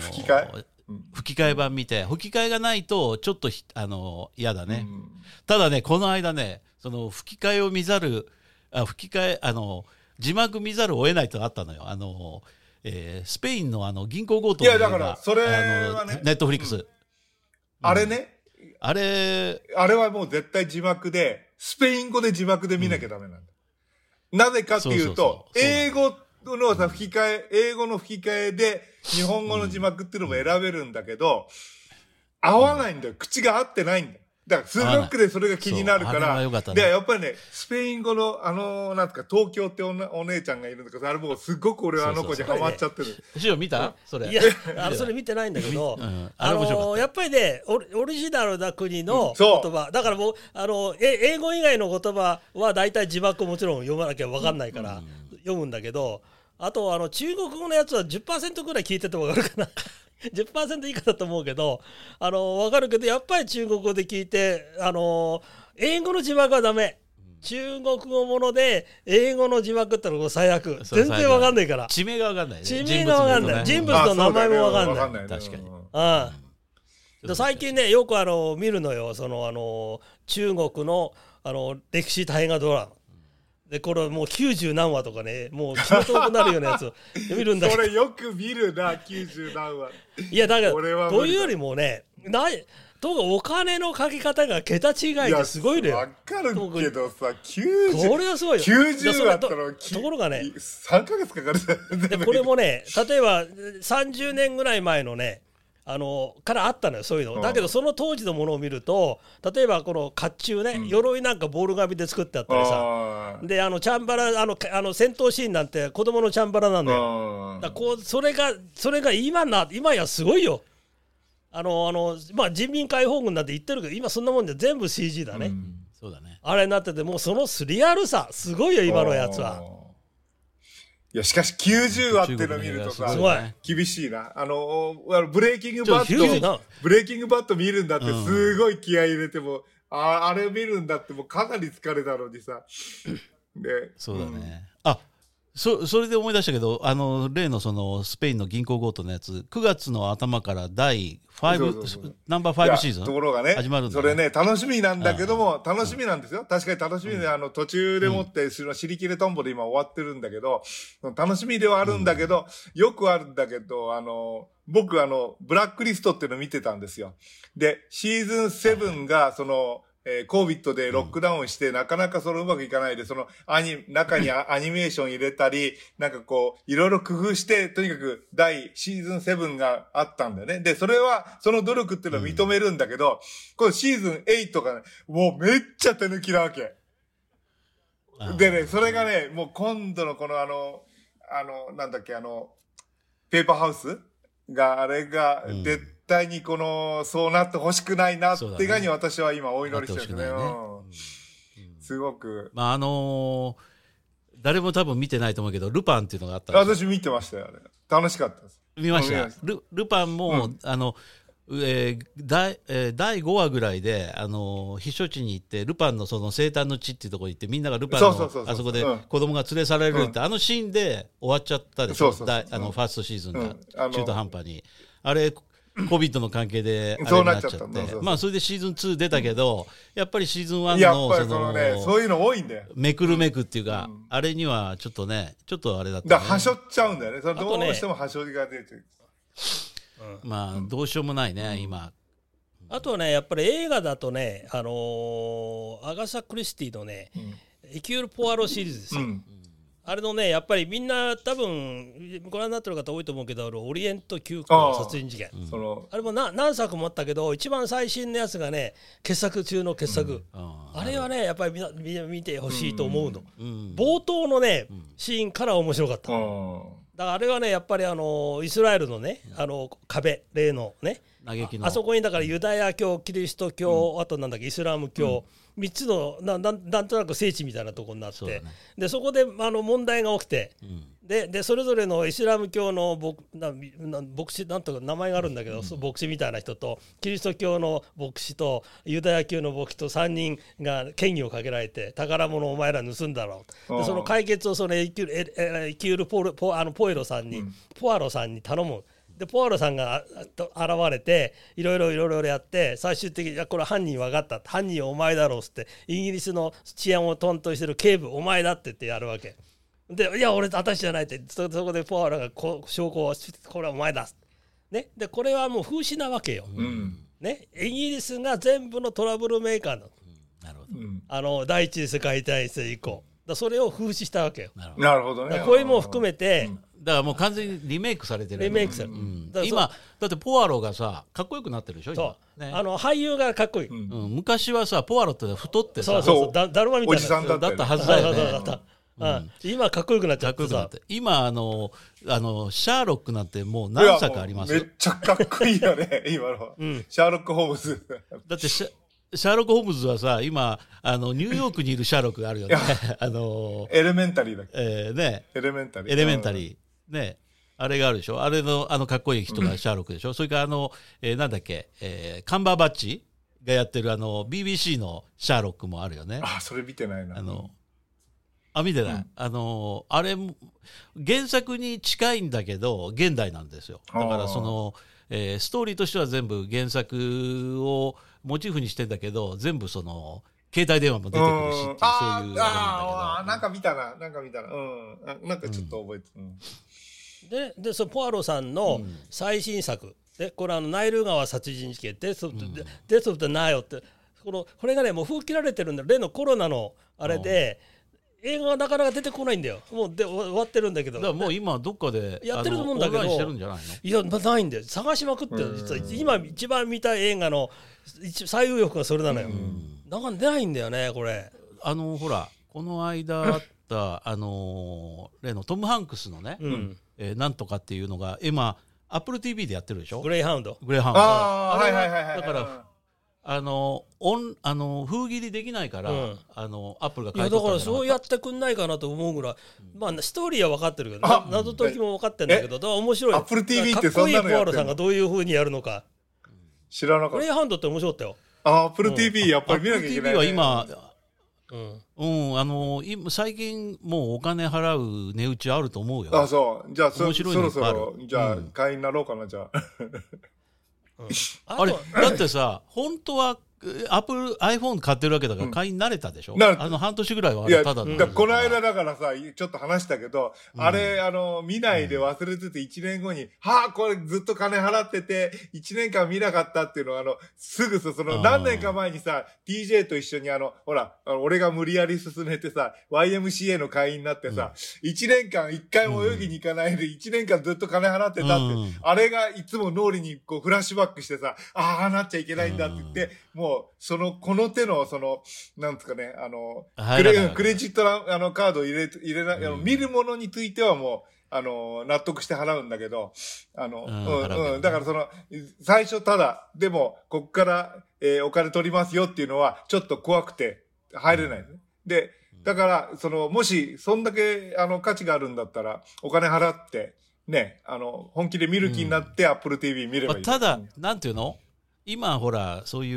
吹き替え版見て吹き替えがないとちょっとひあの嫌だね、うん。ただねこの間ねその吹き替えを見ざるあ吹き替えあの字幕見ざるを得ないとあったのよ。あの、えースペインのあの銀行強盗のいやだからそれはねあのネットフリックス、あれね、あれあれはもう絶対字幕で、スペイン語で字幕で見なきゃダメなんだ。なぜかっていうそうそうとそ、う。そう。英語のさ、吹き替え、英語の吹き替えで、日本語の字幕っていうのも選べるんだけど、合わないんだよ。口が合ってないんだよ。だから、数学でそれが気になるから、良かったね。で、やっぱりね、スペイン語の、あの、なんか、東京っておなお姉ちゃんがいるんだけど、あれもうすっごく俺はあの子にハマっちゃってる。師匠見た？それ。いやあのそれ見てないんだけど、うん。あのやっぱりねオリオリジナルな国のうん。そう。言葉。だからもうあのえ英語以外の言葉は大体字幕もちろん読まなきゃ分かんないから読むんだけどあとあの中国語のやつは10%ぐらい聞いてて分かるかな。10%以下だと思うけどあの分かるけどやっぱり中国語で聞いてあの英語の字幕はダメ。中国語もので英語の字幕ってのが最悪。全然わかんないから。地名がわかんないね。地名がわかんない。人人物物の名前もわかんない。確かに。うん。ああで最近ねよくあの見るのよ。そのあの中国のあの歴史大河ドラマでこれもう90何話とかねもう気の遠くなるようなやつを見るんだけど。それよく見るな、90何話。いやだからというよりもねないとかお金のかけ方が桁違いですごいのわよかるけどさ、90、これはすごいよ。90あったでら、そところがね3ヶ月かかる。でこれもね 例えば30年ぐらい前のねあのからあったのよそういうの、うん。だけどその当時のものを見ると例えばこの甲冑ね、鎧なんかボール紙で作ってあったりさ。であのチャンバラあのかあの戦闘シーンなんて子供のチャンバラなんだよ、うん。だからこうそれがそれが今な今やすごいよ。あのあのまあ人民解放軍なんて言ってるけど今そんなもんじゃ全部 CG だね、うん。そうだね。あれになっててもうそのリアルさすごいよ今のやつは。いや、しかし90話っての見るとさ厳しいな。あの、ブレイキングバちょっと90ットな、ブレイキングバット見るんだってうんすごい気合い入れても、ああれ見るんだってもうかなり疲れたのにさ。で、そうだね、あそそれで思い出したけどあの例のそのスペインの銀行強盗のやつ9月の頭から第5そうそうそう。ナンバー5シーズンところがね始まるんだそれね楽しみなんだけども楽しみなんですよ。確かに楽しみで、あの途中でもってその尻切れトンボで今終わってるんだけど楽しみではあるんだけど、よくあるんだけどあの僕あのブラックリストっていうの見てたんですよ。でシーズン7がその、えー、コービットでロックダウンして、なかなかそのうまくいかないで、そのアニ、中にア アニメーション入れたり、なんかこう、いろいろ工夫して、とにかく第シーズン7があったんだよね。で、それは、その努力っていうのを認めるんだけど、このシーズン8がね、もうめっちゃ手抜きなわけ。あでね、それがね、もう今度のこのあの、あの、なんだっけ、あの、ペーパーハウスが、あれがうん、絶対にこの、そうなってほしくないなってがに私は今お祈りしてるんですね。すごく。まああのー誰も多分見てないと思うけどルパンっていうのがあった私見てましたよ、あれ。楽しかったです。見ました？ルルパンも、あのえー第えー第5話ぐらいで、あのー避暑地に行ってルパンのその生誕の地っていうところに行ってみんながルパンのあそこでうん。子供が連れ去られるって、あのシーンで終わっちゃったでしょそうそうそうだいあうんのファーストシーズンが、中途半端に。あれコビットの関係であれそうになっちゃって。まあそれでシーズン2出たけど、やっぱりシーズン1やっのそぱりそのね、そういうの多いんだよ。めくるめくっていうか、うん。あれにはちょっとねちょっとあれだった、ね、だはしょっちゃうんだよね。それどうしてもはしょりが出てる。まあどうしようもないね、今。あとねやっぱり映画だとねあのーアガサ・クリスティのね「エキュール・ポアロ」シリーズですよ、うん。あれのねやっぱりみんな多分ご覧になってる方多いと思うけどあのオリエント急行殺人事件。その、あれもな何作もあったけど一番最新のやつがね傑作中の傑作、ああれ。はねやっぱりみんなみんな見てほしいと思うの、うん。冒頭のねシーンから面白かった、うん。だからあれはねやっぱりあのイスラエルのねあの壁例のね嘆きの。あそこにだからユダヤ教キリスト教、あとなんだっけイスラム教、3つのななんなんとなく聖地みたいなところになってそね。でそこであの問題が起きてうん。ででそれぞれのイスラム教の牧なな牧師なんとか名前があるんだけど、そう牧師みたいな人とキリスト教の牧師とユダヤ教の牧師と3人が権威をかけられて宝物をお前ら盗んだろう。うんでその解決をそのエキュールエールポルポあのポエロさんに、ポアロさんに頼む。でポアロさんがあと現れていろいろいろいろやって最終的にいやこれ犯人分かった。犯人はお前だろうっつってイギリスの治安をトントンしてる警部お前だって言ってやるわけ。でいや俺私じゃないって。そそこでポアロがこう証拠をこれはお前だね。でこれはもう風刺なわけよ、うん。ね。イギリスが全部のトラブルメーカーなのなるほど。うん。あの第一次世界大戦以降。だそれを風刺したわけよ。なるほど。ね。こういうもん含めて、だからもう完全にリメイクされてるリメイクされる。今だってポアロがさかっこよくなってるでしょそう、あの俳優がかっこいい、昔はさポアロって太ってさそうそうだだるまみたいな。おじさんだったよね。だったはずそうそうだよねそう。だったうん。今かっこよくなっちゃかっこよくなって。今あのあのシャーロックなんてもう何作あります？もうめっちゃかっこいいよね、今の。うん。シャーロック・ホームズ。だってシャシャーロック・ホームズはさ今あのニューヨークにいるシャーロックがあるよね。あのエレメンタリーだっけ？えーね。エレメンタリー。エレメンタリーねあれがあるでしょ？あれのあのかっこいい人がシャーロックでしょ、それからあの、えーなんだっけ、えーカンバーバッチがやってるあの BBC のシャーロックもあるよね。あ、それ見てないな。あのあ見てない、あのあれも原作に近いんだけど現代なんですよ。だからその、えーストーリーとしては全部原作をモチーフにしてんだけど全部その携帯電話も出てくるしそういうあーあれなんか見たな、なんか見たな。うん。あなんかちょっと覚えてる。うんででそのポアロさんの最新作、でこれあのナイル川殺人事件デス・オブ・デス・オブ・ナイオってこのこれがねもう封切られてるんだよ。例のコロナのあれで映画がなかなか出てこないんだよ。もうで終わってるんだけど。もう今どっかでやってると思うんだけど。いの？いやまないんだよ。探しまくってる実は。今一番見たい映画の一最有力がそれなのよ、なんか出ないんだよねこれ。あのほらこの間あったあの例のトム・ハンクスのね、うんえーなんとかっていうのが今アップル TV でやってるでしょ？グレイハウンド。グレーハウンド。ああ、はいはいはいはい。だからあのオンあの封切りできないから、うん。あのアップルが買いだからそうやかってくんないかなと思うぐらい、まあストーリーは分かってるけどあな謎解きも分かってるんだけどだから面白い？Apple TV ってかっこいいそんなのやってんの？ポアロさんがどういうふうにやるのか。知らなかった。グレイハウンドって面白かったよ、あ、Apple TV やっぱり見なきゃいけ Apple ない TV ね。は今うん、うんあの今最近もうお金払う値打ちあると思うよ。あ、そう。じゃあ、そ面白いそろそろ、じゃあうん、会員になろうかな、じゃあ。あれあとだってさ本当はアップル iPhone 買ってるわけだから会員になれたでしょ、なれたあの半年ぐらいはあいや、れただだこの間だからさ、ちょっと話したけど、あれ、あの、見ないで忘れてて1年後に、はあ、これずっと金払ってて、1年間見なかったっていうのは、あの、すぐさ、その、何年か前にさ、TJ と一緒にあの、ほら、俺が無理やり進めてさ、YMCA の会員になってさ、1年間1回も泳ぎに行かないで、1年間ずっと金払ってたって、うん。あれがいつも脳裏にこうフラッシュバックしてさ、ああなっちゃいけないんだって言って、もう、その、この手の、その、なんですかね、あの、クレクレジットラあのカードを入れ、入れな、うん。見るものについてはもう、あの、納得して払うんだけど、あの、うんうん、だからその、最初ただ、でも、こっから、えーお金取りますよっていうのは、ちょっと怖くて入れない。ね。で、だから、その、もし、そんだけ、あの、価値があるんだったら、お金払って、ね、あの、本気で見る気になって、Apple TV 見ればいい。まあただうん、なんていうの？今ほらそうい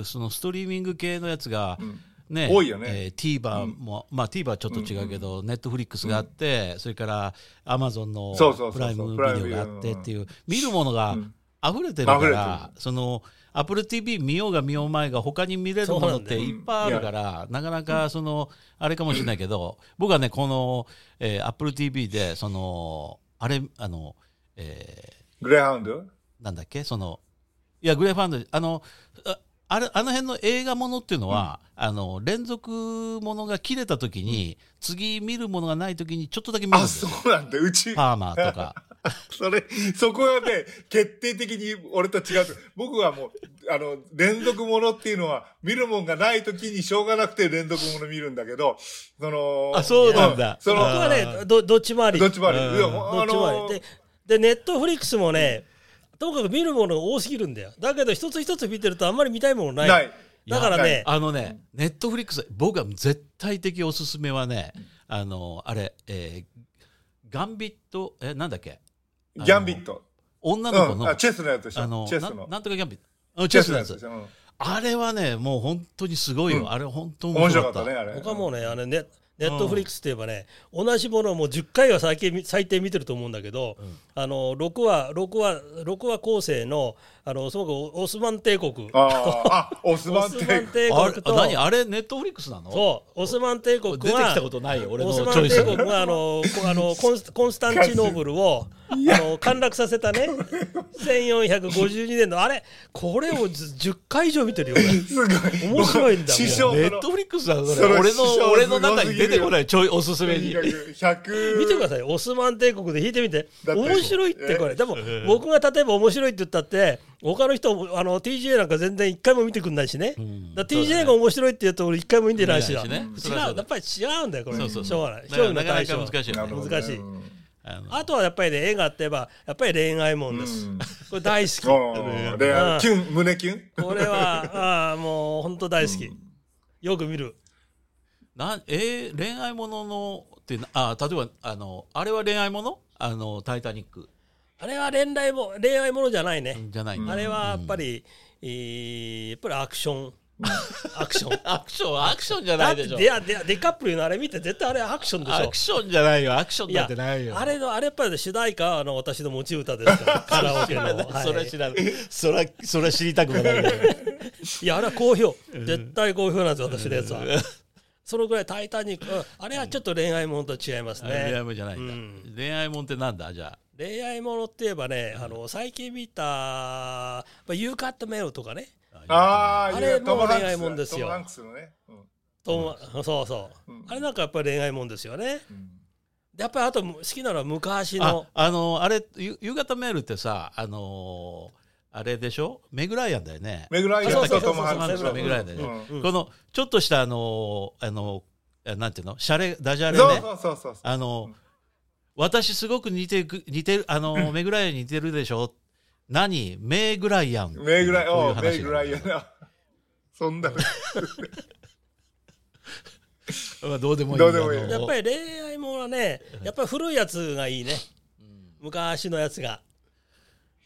うそのストリーミング系のやつが、うん。ね多いよね。えー TVer も、まあ TVer はちょっと違うけど、ネットフリックスがあって、それから Amazon のプライムビデオがあってっていう見るものがうん。溢れてるから、その Apple TV 見ようが見ようまいが他に見れるものっていっぱいあるから、なかなかその、あれかもしれないけど、僕はねこの、えー Apple TV でそのあれあの、えーグレーハウンドなんだっけ？そのいやグレーファンドあのああれあの辺の映画ものっていうのは、あの連続ものが切れた時に、次見るものがない時にちょっとだけ見るんあ、ですよ。そうなんだ。うち、パーマーとか。それ、そこがね、決定的に俺と違う。僕はもう、あの、連続ものっていうのは、見るもんがない時にしょうがなくて連続もの見るんだけど、その、あそうなんだ。その、僕はねどどっちもあり。どっちもあり。どっちもあり。でネットフリックスもねともかく見るものが多すぎるんだよだけど一つ一つ見てるとあんまり見たいものないない。だからねあのね、ネットフリックス、僕が絶対的おすすめはね、あの、あれ、えーガンビット、え、なんだっけ？ギャンビット。女の子の、うん。あ、チェスのやつでしょ。あのチェスの。ななんとかギャンビット。あチェスのやつあれはね、もう本当にすごいよ。うんあれ本当面面白かったた。白かっね、あれ。僕はもうねあのネネットフリックスといえばね、同じものをもう10回は最低最低見てると思うんだけど、あの6話6話6話構成のあのすごくオスマン帝国。あーあ、オスマン帝国。帝あ何あれネットフリックスなの？そうオスマン帝国出てきはたことないよ、俺のチオスマン帝国はあのこ あのコンスコンスタンチノーブルをあの陥落させたね。1452年のあれこれをず10回以上見てるよ俺。すごい。面白いんだもん。ネットフリックスだよそそれれ俺の俺の中に出てこないちょいおすすめに。100。見てください。オスマン帝国で弾いてみて。面白いってこれ。でも僕が例えば面白いって言ったって他の人あの TJ なんか全然一回も見てくんないしね、ん。だから TJ が面白いって言うと俺一回も見てないしだ見ないしね。違う。やっぱり違うんだよこれ。そうそうしょうがない。勝負の対象。難しいよね。難しい。うん。あとはやっぱりね映画って言えばやっぱり恋愛もんです、うん。これ大好き。う。んであのキュン、胸キュン。これはあーもう本当大好き、よく見る。なえー恋愛もののってなあ例えばあのあれは恋愛もの？あのタイタニックあれは恋愛も恋愛ものじゃないね、じゃないあれはやっぱり、えーやっぱり アクション。アクション。アクションアクションじゃないでしょ。デアデアデカップリのあれ見て絶対あれアクションでしょ。アクションじゃないよ。アクションだいやってないよ。あれのあれやっぱり主題歌はあの私の持ち歌ですから カラオケの、はい。それは知らない。それはそれは知りたくもない。よ いやあれは好評。絶対好評なんです私のやつは。そのぐらい「タイタニック」うんあれはちょっと恋愛ものと違います恋愛ねものじゃないんだ、うん。恋愛もんってなんだ？じゃあ恋愛ものって言えばねあの最近見た「ユーカットメロ」とかね。ああ、あれも恋愛もんですよ。トムハンクスのね。うん。とそうそう、うん。あれなんかやっぱり恋愛もんですよね。うん。でやっぱりあと好きなのは昔あのあのあれゆ夕方メールってさあのーあれでしょ？メグライアンだよね。メグライアントムハンクスそうメグライアンだよね、うん。うん。このちょっとしたあのーあのあなんていうの？シャレダジャレね。そうそうそうそう。あの、私すごく似てる似てるあの、メグライアンに似てるでしょ？何？メグライアンメグライアン、メ話グライアン。そんな。まあどうでもいい。どうでもいい。やっぱり恋愛もねやっぱり古いやつがいいね。昔のやつが。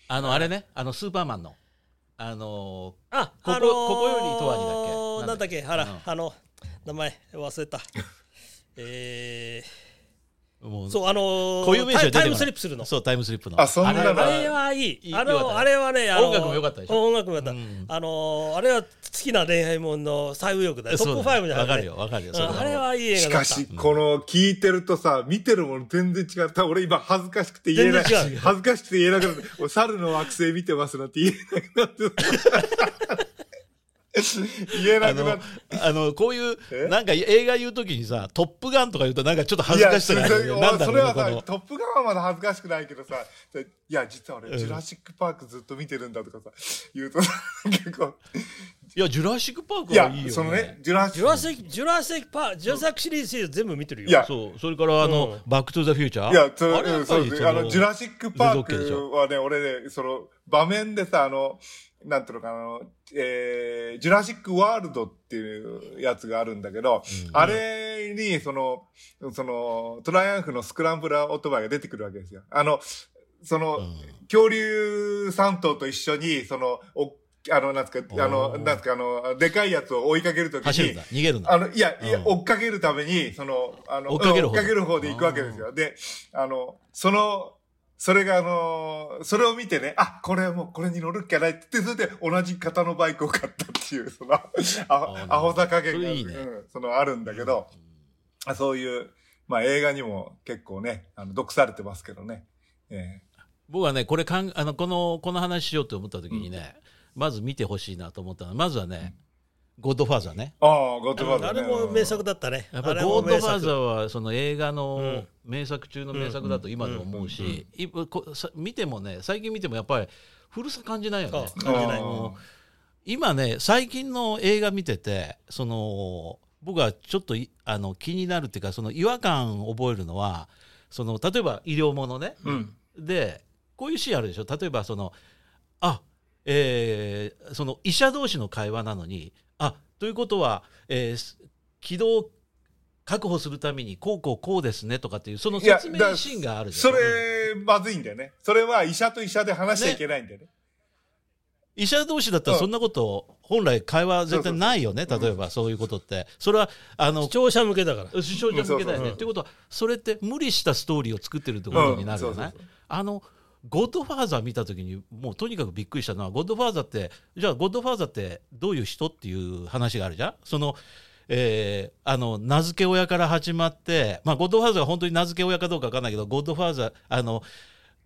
あのあれね？あのスーパーマンの。あのあここあのーここよりとはにだっけ？なんだっけ？あら、うん。あの名前忘れた。えもうー、そうあのータイムスリップするの。そうタイムスリップの。あそんなの。あれあれはいい。あのあれはねあの音楽も良かったでしょ？音楽も良かった、うん。あのーあれは好きな恋愛もんの最右翼だよ。トップ5じゃなくて。わかるよわかるよ。あれはいい映し画だった。かし、この聞いてるとさ、見てるもの全然違う。多分俺今恥ずかしくて言えない。恥ずかしくて言えなくなって、俺猿の惑星見てますなんて言えなくなって。言えなくなって。あのこういうえ？なんか映画言うときにさ「トップガン」とか言うとなんかちょっと恥ずかしさがあるよね。いやなんだろそれはさ、トップガンはまだ恥ずかしくないけどさ、いや、実は俺、ジュラシック・パークずっと見てるんだとかさ、言うとさ、結構、いや「ジュラシック・パーク」いやはいいよ、ね、そのね、ジュラシック。ジュラシックパージュラシックシリーズ全部見てるよ。いや。そう。それからあの、うん。バック・トゥ・ザ・フューチャー」いや、そあれ？やっぱそうです。りそのあの、ジュラシック・パークはね、俺ね、その、場面でさ、あの、なんていうのかな、あの、えー、ジュラシック・ワールドっていうやつがあるんだけど、あれに、その、その、トライアンフのスクランブラーオートバイが出てくるわけですよ。あの、その、恐竜3頭と一緒に、その、おあの、なんつか、あの、なんつか、あの、でかいやつを追いかけるときに走るんだ、逃げるんだ。あの、いや、いや、うん追っかけるために、その、あの、追っかける方追っかける方で行くわけですよ。で、あの、その、それがあの、それを見てね、あ、これはもうこれに乗るっきゃないって言って、それで同じ型のバイクを買ったっていう、その、アホあアホさ加減が、いいね。うん、その、あるんだけど、あそういう、まあ映画にも結構ね、あの、毒されてますけどね。え僕はねこれかんあのこのこの話しようと思った時にね、まず見てほしいなと思ったのはまずはね、ゴッドファーザーね。えああ、ゴッドファーザあーね。れも名作だったね。やっぱゴッドファーザー作はその映画うのん名作中の名作だと今でも思うし、いこさ見てもね最近見てもやっぱり古さ感じないよね。感じない。もう今ね最近の映画見ててその僕はちょっといあの気になるっていうかその違和感を覚えるのはその例えば医療ものね、うん。でこういうシーンあるでしょ。例えばそのあえーその医者同士の会話なのにあということは、えーす軌道を確保するためにこうこうこうですねとかっていうその説明だシーンがあるじゃんそれ、まずいんだよね。それは医者と医者で話しちゃいけないんだよね。医者同士だったらそんなこと本来会話絶対ないよねそうそう例えばそういうことってそれはあの視聴者向けだから視聴者向けだよね。そうんということはそれって無理したストーリーを作ってるってことになるよね。うんそうそうそうあのゴッドファーザー見た時にもうとにかくびっくりしたのはゴッドファーザーってじゃあゴッドファーザーってどういう人っていう話があるじゃん？そのえーあの名付け親から始まって、まあ、ゴッドファーザーが本当に名付け親かどうか分かんないけどゴッドファーザーあの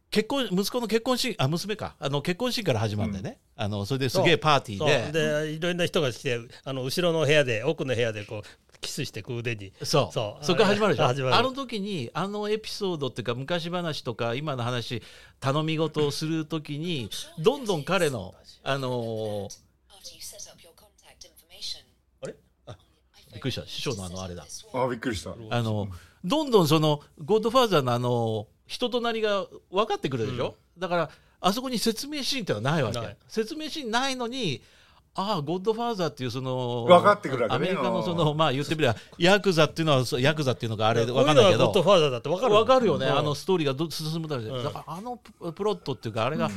結婚息子の結婚シーンあ娘か。あの結婚シーンから始まるんだよね、あのそれですげえパーティーで。でいろんな人が来てあの後ろの部屋で奥の部屋でこうキスしてこう腕に。そう。そう。そこから始まるでしょあ始まる。あの時にあのエピソードっていうか昔話とか今の話頼み事をする時にどんどん彼のあのー After you set up your contact information. あ。れびっくりした。師匠のあのあれだ。あ、びっくりした。あのどんどんそのゴッドファーザーのあの人となりが分かってくるでしょ、だからあそこに説明シーンってのはないわけ。説明シーンないのにああゴッドファーザーっていうその分かってくるわけね。アメリカのそのまあ言ってみればヤクザっていうのはヤクザっていうのがあれ分かんないけどゴッドファーザーだって分かるわかるよね、うん。あのストーリーがど進むだけで、うん。だからあのププロットっていうかあれが、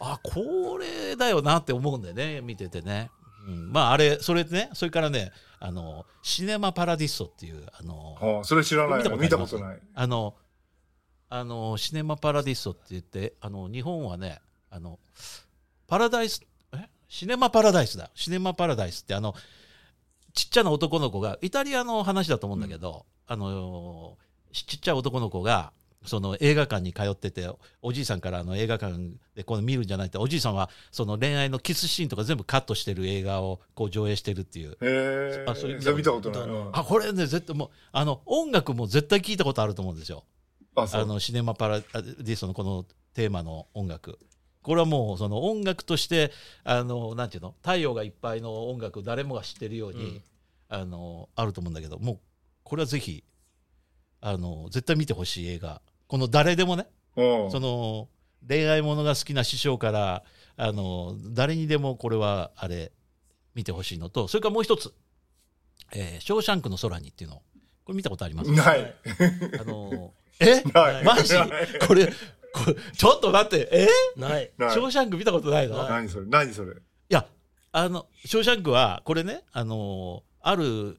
あこれだよなって思うんだよね見ててね、うん、まああれそれねそれからねあのシネマパラディッソっていうあのあそれ知らない。の見見たこととない。あのあのシネマパラディッソって言ってあの日本はねあのパラダイスえシネマパラダイスだ。シネマパラダイスってあのちっちゃな男の子がイタリアの話だと思うんだけど、あのちっちゃい男の子がその映画館に通ってておじいさんからあの映画館でこの見るんじゃないっておじいさんはその恋愛のキスシーンとか全部カットしてる映画をこう上映してるっていう。へえ。あそれ見たことない。あこれね絶対もうあの音楽も絶対聞いたことあると思うんですよ。あ、のシネマパラディストのこのテーマの音楽これはもうその音楽としてあのなんていうの？太陽がいっぱいの音楽誰もが知ってるように、うん。あのあると思うんだけどもうこれはぜひあの絶対見てほしい映画。この誰でもねうん。その恋愛ものが好きな師匠からあの誰にでもこれはあれ見てほしいのとそれからもう一つ「えーショーシャンクの空に」っていうの。これ見たことあります？ない。あのえ？ない。マジ？これこれちょっと待って。え？ない。ない。ショーシャンク見たことないの？い。何それ。何それ？やあのショーシャンクはこれねあのある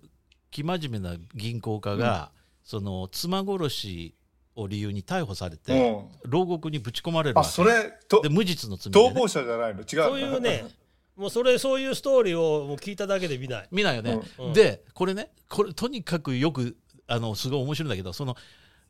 生真面目な銀行家が、その妻殺しを理由に逮捕されて、うん。牢獄にぶち込まれるわあ、けそれ、とで、無実の罪で、ね、逃亡者じゃないの？違う。そういうね もうそれそういうストーリーをもう聞いただけで見ない。見ないよね、うん。でこれねこれとにかくよくあのすごい面白いんだけどその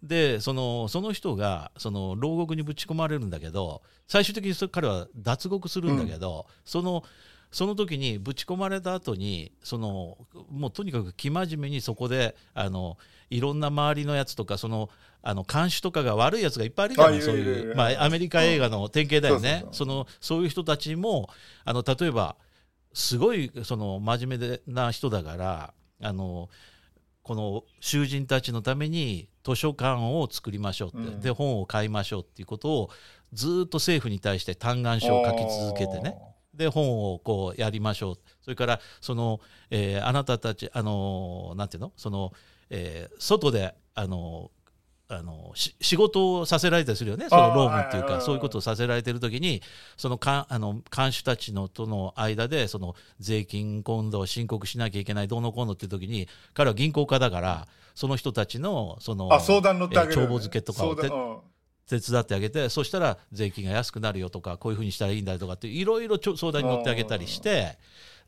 でそのその人がその牢獄にぶち込まれるんだけど最終的にそ彼は脱獄するんだけど、そのその時にぶち込まれた後にそのもうとにかく生真面目にそこであのいろんな周りのやつとかそのあの看守とかが悪いやつがいっぱいいるじゃない？そうあいう、まあ、アメリカ映画の典型だよね。うんそのそういう人たちもあの例えばすごいその真面目でな人だからあのこの囚人たちのために図書館を作りましょうって、うん。で本を買いましょうっていうことをずっと政府に対して嘆願書を書き続けてね。で本をこうやりましょう。それからその、えーあなたたちあのなんていうの？その、えー外であのあのし仕事をさせられたりするよね。その労務っていうかそういうことをさせられてる時にそのかあの看守たちのとの間でその税金今度申告しなきゃいけないどうのこうのっていう時に彼は銀行家だからその人たちのそのあ、相談乗ってあげる、えー帳簿付けとかを手伝ってあげてそしたら税金が安くなるよとかこういうふうにしたらいいんだよとかっていろいろ相談に乗ってあげたりして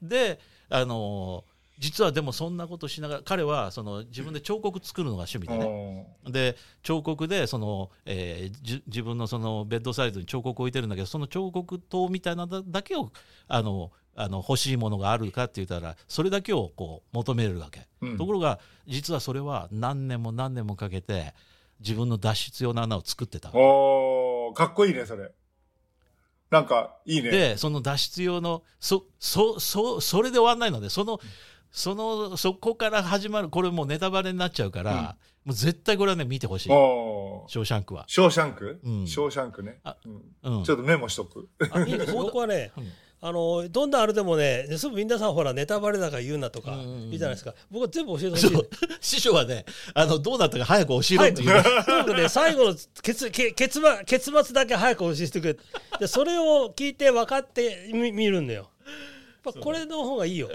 であの実はでもそんなことしながら彼はその自分で彫刻作るのが趣味でね。で彫刻でその、えーじ自分のそのベッドサイドに彫刻を置いてるんだけどその彫刻刀みたいなのだけをあのあの欲しいものがあるかって言ったらそれだけをこう求めるわけ、うん。ところが実はそれは何年も何年もかけて自分の脱出用の穴を作ってた。おーかっこいいね、それ。なんか、いいね。でその脱出用のそそそそれで終わらないのでそのそのそこから始まるこれもうネタバレになっちゃうから、もう絶対これはね見てほしい。ショーシャンクは、ショーシャンク、うん。ショーシャンクね。あうん。うん、ちょっとメモしとく。あいいです。僕はね、うん。あのどんなあれでもねすぐ皆さんほらネタバレだから言うなとかうんうんうん言うじゃないですか。僕は全部教えてほしい。師匠はねあのどうなったか早く教えろっていう、はい、とにかくね最後の結け結末結末だけ早く教えてくれ。でそれを聞いて分かってみ見るんだよ。やっぱこれの方がいいよ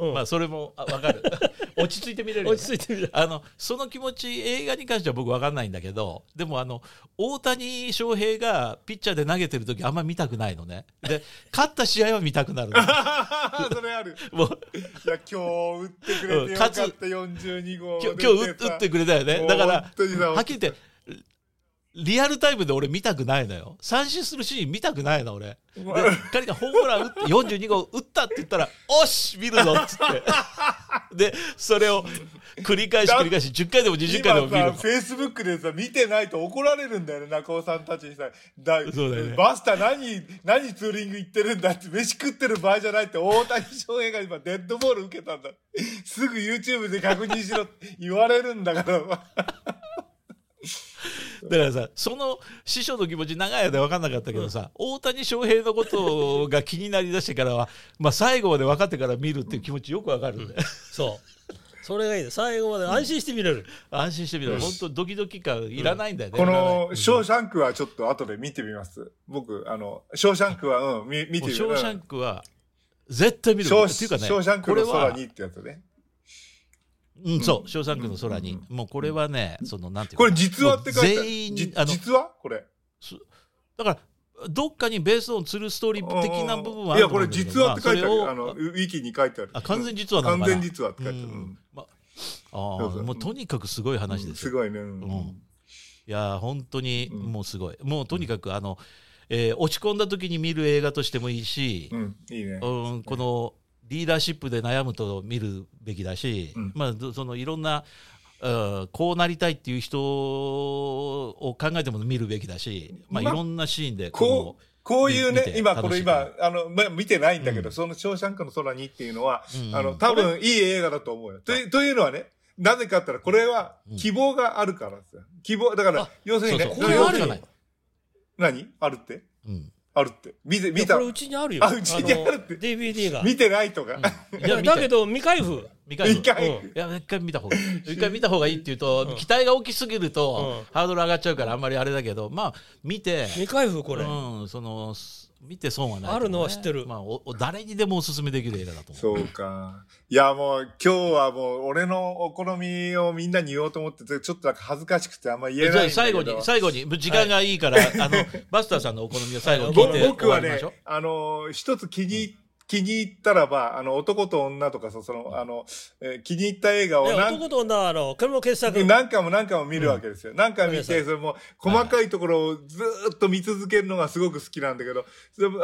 うん。まあそれもあ分かる。落ち着いて見れるよ、ね、落ち着いてみる。あのその気持ち映画に関しては僕分かんないんだけどでもあの大谷翔平がピッチャーで投げてる時あんま見たくないのね。で勝った試合は見たくなるの。それある。もう。いや、今日打ってくれてよかった、42号。今日今日打打ってくれたよね。だからはっきり言ってリアルタイムで俺見たくないのよ三振するシーン見たくないの俺で仮にホームラン打って42号打ったって言ったら「おし見るぞ」っつって でそれを繰り返し繰り返し10回でも20回でも見るのフェイスブックでさ、見てないと怒られるんだよね、中尾さんたちにさ。だそうだよねバスタ何、何ツーリング行ってるんだって、飯食ってる場合じゃないって、大谷翔平が今デッドボール受けたんだ。すぐ YouTube で確認しろって言われるんだから。だからさその師匠の気持ち長い間分かんなかったけどさ、大谷翔平のことが気になりだしてからは、まあ、最後まで分かってから見るっていう気持ちよく分かるんで、そう。それがいいです最後まで安心して見れる、安心してみる。本当ドキドキ感いらないんだよね、この、ショーシャンクはちょっと後で見てみます。僕、あの、ショーシャンクは、うん、見見てみる。ショーシャンクは絶対見る。ショーっていうかねショーシャンクこれはの空にってやつね。うん、そう、ショーシャンクの空に、うんもうこれはね、そのなんていうこれ実話って書いてある。全員じあの実話？これ。だからどっかにベースオンするストーリー的な部分はあいや、これ実話って書いてある。ウィキに書いてある。あ完全実話なのかな完全実話って書いてある。まあもうとにかくすごい話ですよ、すごいね。うん。うん。いやー本当にうん。もうすごい、もうとにかくあの、えー落ち込んだ時に見る映画としてもいいし。う、ん、いいね。うん、このリーダーシップで悩むと見るべきだし、うん。まあ、どそのいろんな、うんこうなりたいっていう人を考えても見るべきだし、まあ、いまあろんなシーンでこう、こういうね今これ今、あの、ま見てないんだけど、うん。その、ショーシャンクの空にっていうのは、うん。あの、多分いい映画だと思うよ。というというのはね、なぜかって言ったら、これは希望があるからですよ。希望、だからあ、要するにね、そうそう。これあるじゃない、何？あるって？うん、あるって。見て、見た。これ。うちにあるよ。あうちにあるって。の DVD が。見てないとか。いや だけど未開封。未開封。いや一回見た方がいい。一回見た方がいいっていうと、期待が大きすぎると、うん。ハードル上がっちゃうからあんまりあれだけどまあ見て。未開封これ、うん、そのす見て損はないね、あるのは知ってる。まあ、おお誰にでもおすすめできる映画だと思う。そうか。いや、もう、今日はもう、俺のお好みをみんなに言おうと思ってて、ちょっとなんか恥ずかしくてあんま言えない。最後に 最後に時間がいいから、あのバスターさんのお好みを最後に聞いぼて僕はねあの、一つ気に、気に入ったらば、あの、男と女とかさ、その、あの、えー気に入った映画をね何男と女はあのこれも傑作何回も何回も見るわけですよ。何回も見て、それも細かいところをずーっと見続けるのがすごく好きなんだけど、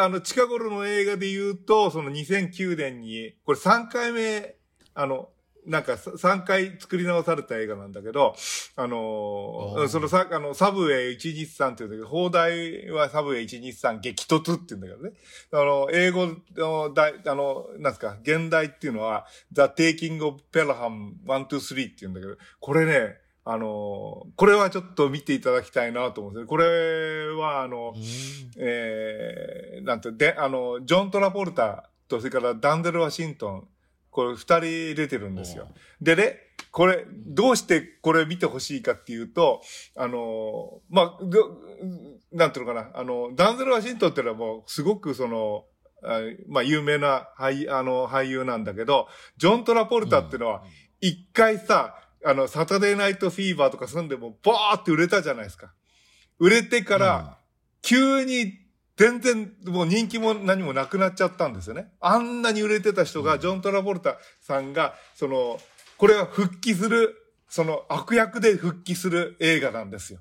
あの、近頃の映画で言うと、その2009年に、これ3回目、あの、なんか3回作り直された映画なんだけど、あのおーーそのさ、あの、サブウェイ123っていうんだけど、放題はサブウェイ123激突って言うんだけどね。あの、英語の題、あの、なんですか、現代っていうのは、The Taking of Pelham 123って言うんだけど、これね、あの、これはちょっと見ていただきたいなと思うんですね。これは、あの、うんえー、なんて、で、あの、ジョン・トラポルタと、それからダンデル・ワシントン、これ二人出てるんですよ。でね、これ、どうしてこれ見てほしいかっていうと、あの、まあ、どなんていうのかな、あの、ダンデル・ワシントンっていうのはもう、すごくその、あまあ、有名な俳あの俳優なんだけど、ジョン・トラポルタっていうのは、一回さ、あの、サタデーナイトフィーバーとか住んでも、バーって売れたじゃないですか。売れてから、急に全然もう人気も何もなくなっちゃったんですよね。あんなに売れてた人が、ジョン・トラボルタさんが、その、これは復帰する、その悪役で復帰する映画なんですよ。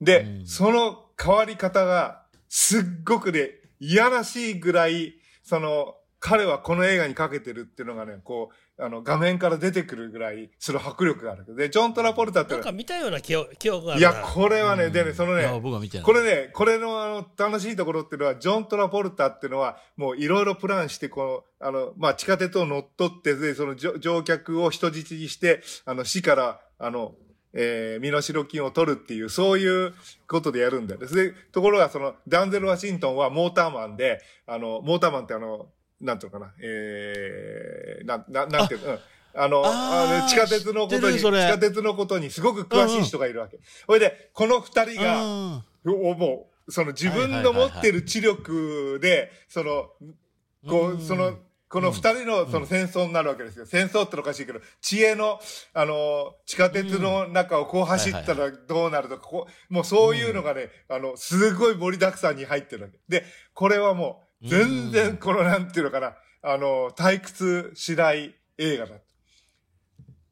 で、うんその変わり方が、すっごくね、いやらしいぐらい、その、彼はこの映画にかけてるっていうのがね、こう、あの、画面から出てくるぐらい、その迫力がある。で、ジョン・トラポルタってなんか見たような記憶記憶があるな。いや、これはね、でね、そのね、僕は見てないこれね、これのあの楽しいところっていうのは、ジョン・トラポルタっていうのは、もういろいろプランして、この、あの、まあ、地下鉄を乗っ取って、で、その乗乗客を人質にして、あの、市から、あの、えー、身代金を取るっていう、そういうことでやるんだよ。で、ところが、その、ダンゼル・ワシントンはモーターマンで、あの、モーターマンってあの、なんていうのかな、えー、なん、ななんていうの、うん。あの、あ地下鉄のことに、地下鉄のことにすごく詳しい人がいるわけ。それで、この二人が、もう、その自分の持ってる知力で、その、こうその、この二人のその戦争になるわけですよ。戦争ってのおかしいけど、知恵の、あの、地下鉄の中をこう走ったらどうなるとか、こう、もうそういうのがね、あの、すごい盛りだくさんに入ってるわけ。で、これはもう、全うん。然この、なんていうのかな、あの、退屈しない映画だ。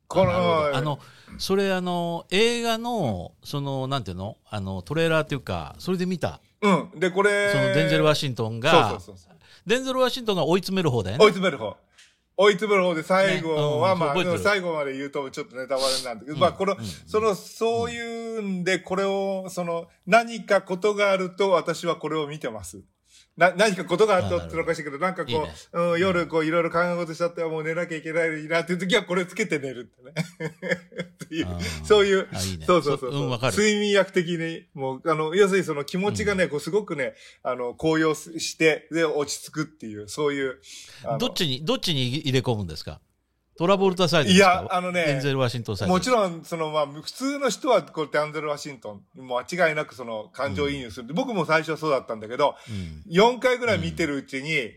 この、あのそれあの映画のそのなんていうの？あのトレーラーっていうかそれで見た？うん。で、これ、そのデンゼル・ワシントンがそうそうそう。デンゼル・ワシントンが追い詰める方だよ追いね詰める方。追い詰める方で最後は、まあ、最後まで言うとちょっとネタバレなんだけど、うん。まあ、この、うん。その、そういうんで、これを、その、何かことがあると私はこれを見てます。な、何かことがあるとってのはおかしいけど、なんかこう、いいね。うん、夜こういろいろ考え事しちゃって、もう寝なきゃいけないなっていう時はこれつけて寝るってね。っていうそういう、あいいね。そうそうそうそう。んわかる。睡眠薬的に、もう、あの、要するにその気持ちがね、こうすごくね、あの、高揚して、で、落ち着くっていう、そういう。どっちにどっちに入れ込むんですか？トラボルタサイドいか？やあのねデンゼル・ワシントンサイドもちろん、その、まあ、普通の人は、こう、ダンゼル・ワシントン、もう間違いなくその、感情移入する。僕も最初はそうだったんだけど、うん4回ぐらい見てるうちに、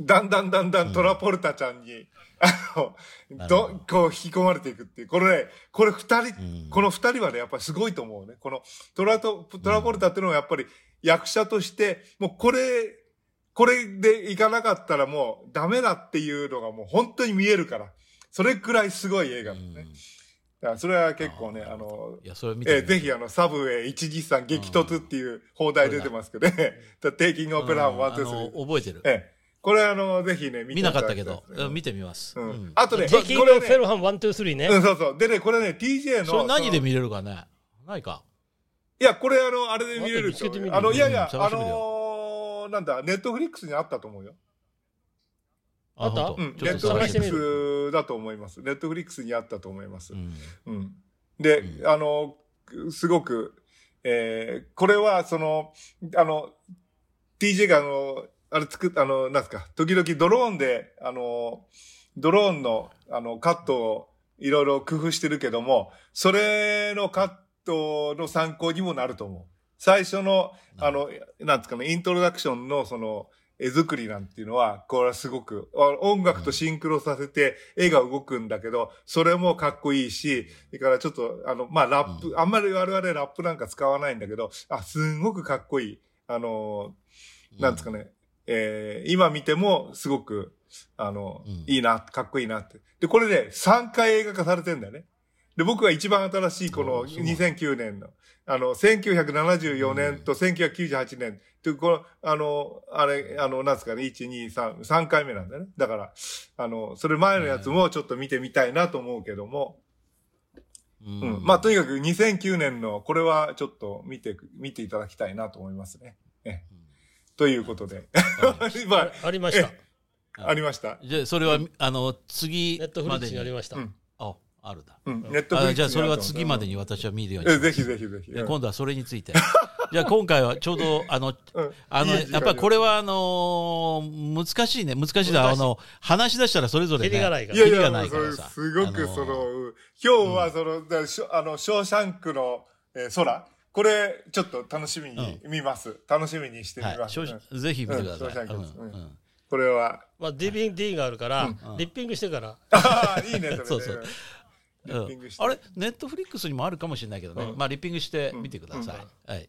だんだんだんだんトラポルタちゃんに、あの、なるほど、こう、引き込まれていくっていう。これね、これ二人、うんこの二人はね、やっぱりすごいと思うね。この、トラト、トラポルタっていうのはやっぱり役者として、もうこれ、これでいかなかったらもうダメだっていうのがもう本当に見えるから。それくらいすごい映画だね。うんだからそれは結構ね、あの、いやそれ見てえーぜひあの、サブウェイ123激突っていう放題出てますけどね。テイキングオペラン1、2、あの3。覚えてるええ。これあの、ぜひね、見て見なかったけどうん見てみますうんうんあとね、テイキングこれね、フェルハン1、2、3ね。うん、そうそう。でね、これね、TJ の。それ何で見れるかね？ないかいや、これあの、あれで見れるあと見つけてみるあの、いやいや、うん探あしてみるよのーなんだ、ネットフリックスにあったと思うよ。あったうん、ネットフリックスだと思います。ネットフリックスにあったと思いますう。んうん。で、うんあの、すごく、えーこれは、その、あの、TJ があの、あれ作っあの、なんですか、時々ドローンで、あの、ドローンの、あの、カットをいろいろ工夫してるけども、それのカットの参考にもなると思う。最初の、あの、なんですかね、イントロダクションのその、絵作りなんていうのは、これはすごく、あ音楽とシンクロさせて絵が動くんだけど、それもかっこいいし、それからちょっと、あの、まあ、ラップ、あんまり我々ラップなんか使わないんだけど、あ、すんごくかっこいい。あの、なんですかね、えー今見てもすごく、あの、うんいいな、かっこいいなって。で、これね、3回映画化されてんだよね。で、僕が一番新しいこのおそう2009年の、あの、1974年と1998年っていう、この、あの、あれ、あの、なんですかね、1、2、3、3回目なんだよね。だから、あの、それ前のやつもちょっと見てみたいなと思うけども、うんうん。まあ、とにかく2009年の、これはちょっと見て、見ていただきたいなと思いますね。ええということで。まあ、ありました。ありました。じゃあそれはあの次ネットフリックまでにスにありました。うんああるだ。うん。ネットフリックスあじゃあそれは次までに私は見るようにします。えぜひぜひぜひ。でうん。今度はそれについて。じゃあ今回はちょうど あのうん。あのやっぱりこれはあのー難しいね。難しいだ。あの話し出したらそれぞれねキリがないから。いすごくその、うん。今日はその、だしょあの、ショーシャンクの、えー空。これ、ちょっと楽しみに見ます。楽しみにしてみはい。ます。ぜひ見てください。これは、まあ、DVD があるから、ん。リッピングしてから、ああ、いいね、それね。そうそうリッピングして。あれ？ネットフリックスにもあるかもしれないけどね、うん。まあリッピングしてみてください。うん。はい。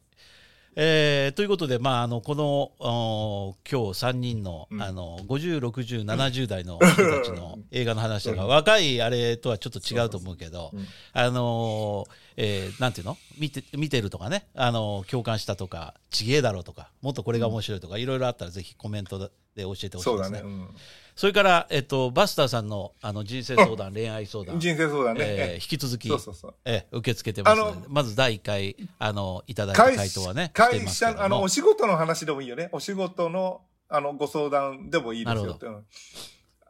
えーということで、まあ、あのこのお今日3人の,、うん。あの50、60、70代の 人たちの映画の話だから、若いあれとはちょっと違うと思うけど、うん。あのーえーなんていうの？見て見てるとかね、あのー共感したとかちげえだろうとかもっとこれが面白いとか、いろいろあったらぜひコメントでで教えてほしいそうですね。だね。うんそれから、えっと、バスターさんのあの人生相談、恋愛相談、人生相談ね。えーえ引き続きそうそうそう。えー受け付けてますのまず第1回あのいただいた会回答はね、会社の、あの、お仕事の話でもいいよね。お仕事の、あの、ご相談でもいいですよって。うん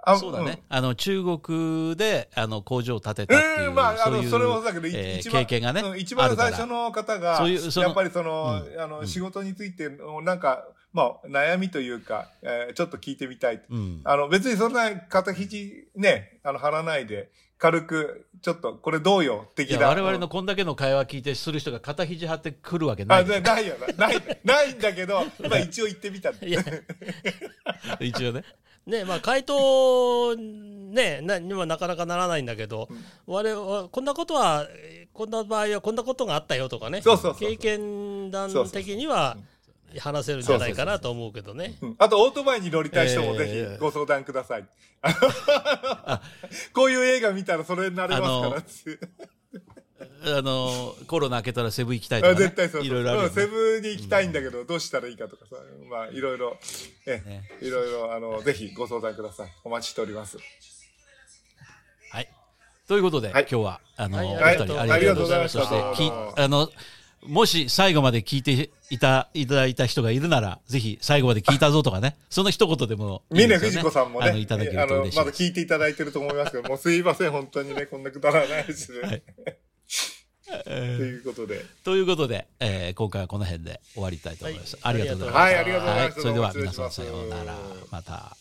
あそうだね、あの中国であの工場を建てたっていう、うん、まあ、あの、それもだけど、いえー経験がね、うん一番最初の方が、そういうやっぱりその、あの、うん仕事についての、なんか、まあ、悩みというか、えーちょっと聞いてみたい。うん、あの、別にそんな肩肘ね、あの、張らないで、軽く、ちょっと、これどうよ、い的な。や我々うんのこんだけの会話聞いてする人が肩肘張ってくるわけない。あ、なないよ。な。ない、ないんだけど、まあ一応言ってみた。一応ね。ねまあ回答ねなにはなかなかならないんだけど、我々はこんなことはこんな場合はこんなことがあったよとかね。そうそうそうそう。経験談的には話せるんじゃないかなと思うけどね。う んあと、オートバイに乗りたい人もぜえーひご相談ください。こういう映画見たらそれになれますから。あの コロナ明けたらセブ行きたいとか、あね、絶対そうそう。いろいろあるセね、ブンに行きたいんだけど、どうしたらいいかとかさ、まあ、いろいろ、えねいろいろ、あの、ぜひご相談ください。お待ちしております。はい。ということで、はい今日は、あの、はいおありがとう二人ありがとうございました。ありがとうございましたそして、きあの、もし最後まで聞いていた、いただいた人がいるなら、ぜひ最後まで聞いたぞとかね、その一言でもいいで、ね。峰藤子さんもね、あの、いただけると嬉しいまだ聞いていただいてると思いますけど、もうすいません、本当にね、こんなくだらないですね。はいということで。ということで、えー、今回はこの辺で終わりたいと思います。はい、ありがとうございます。はい、ありがとうございます。はい、それでは皆さんさようなら。また。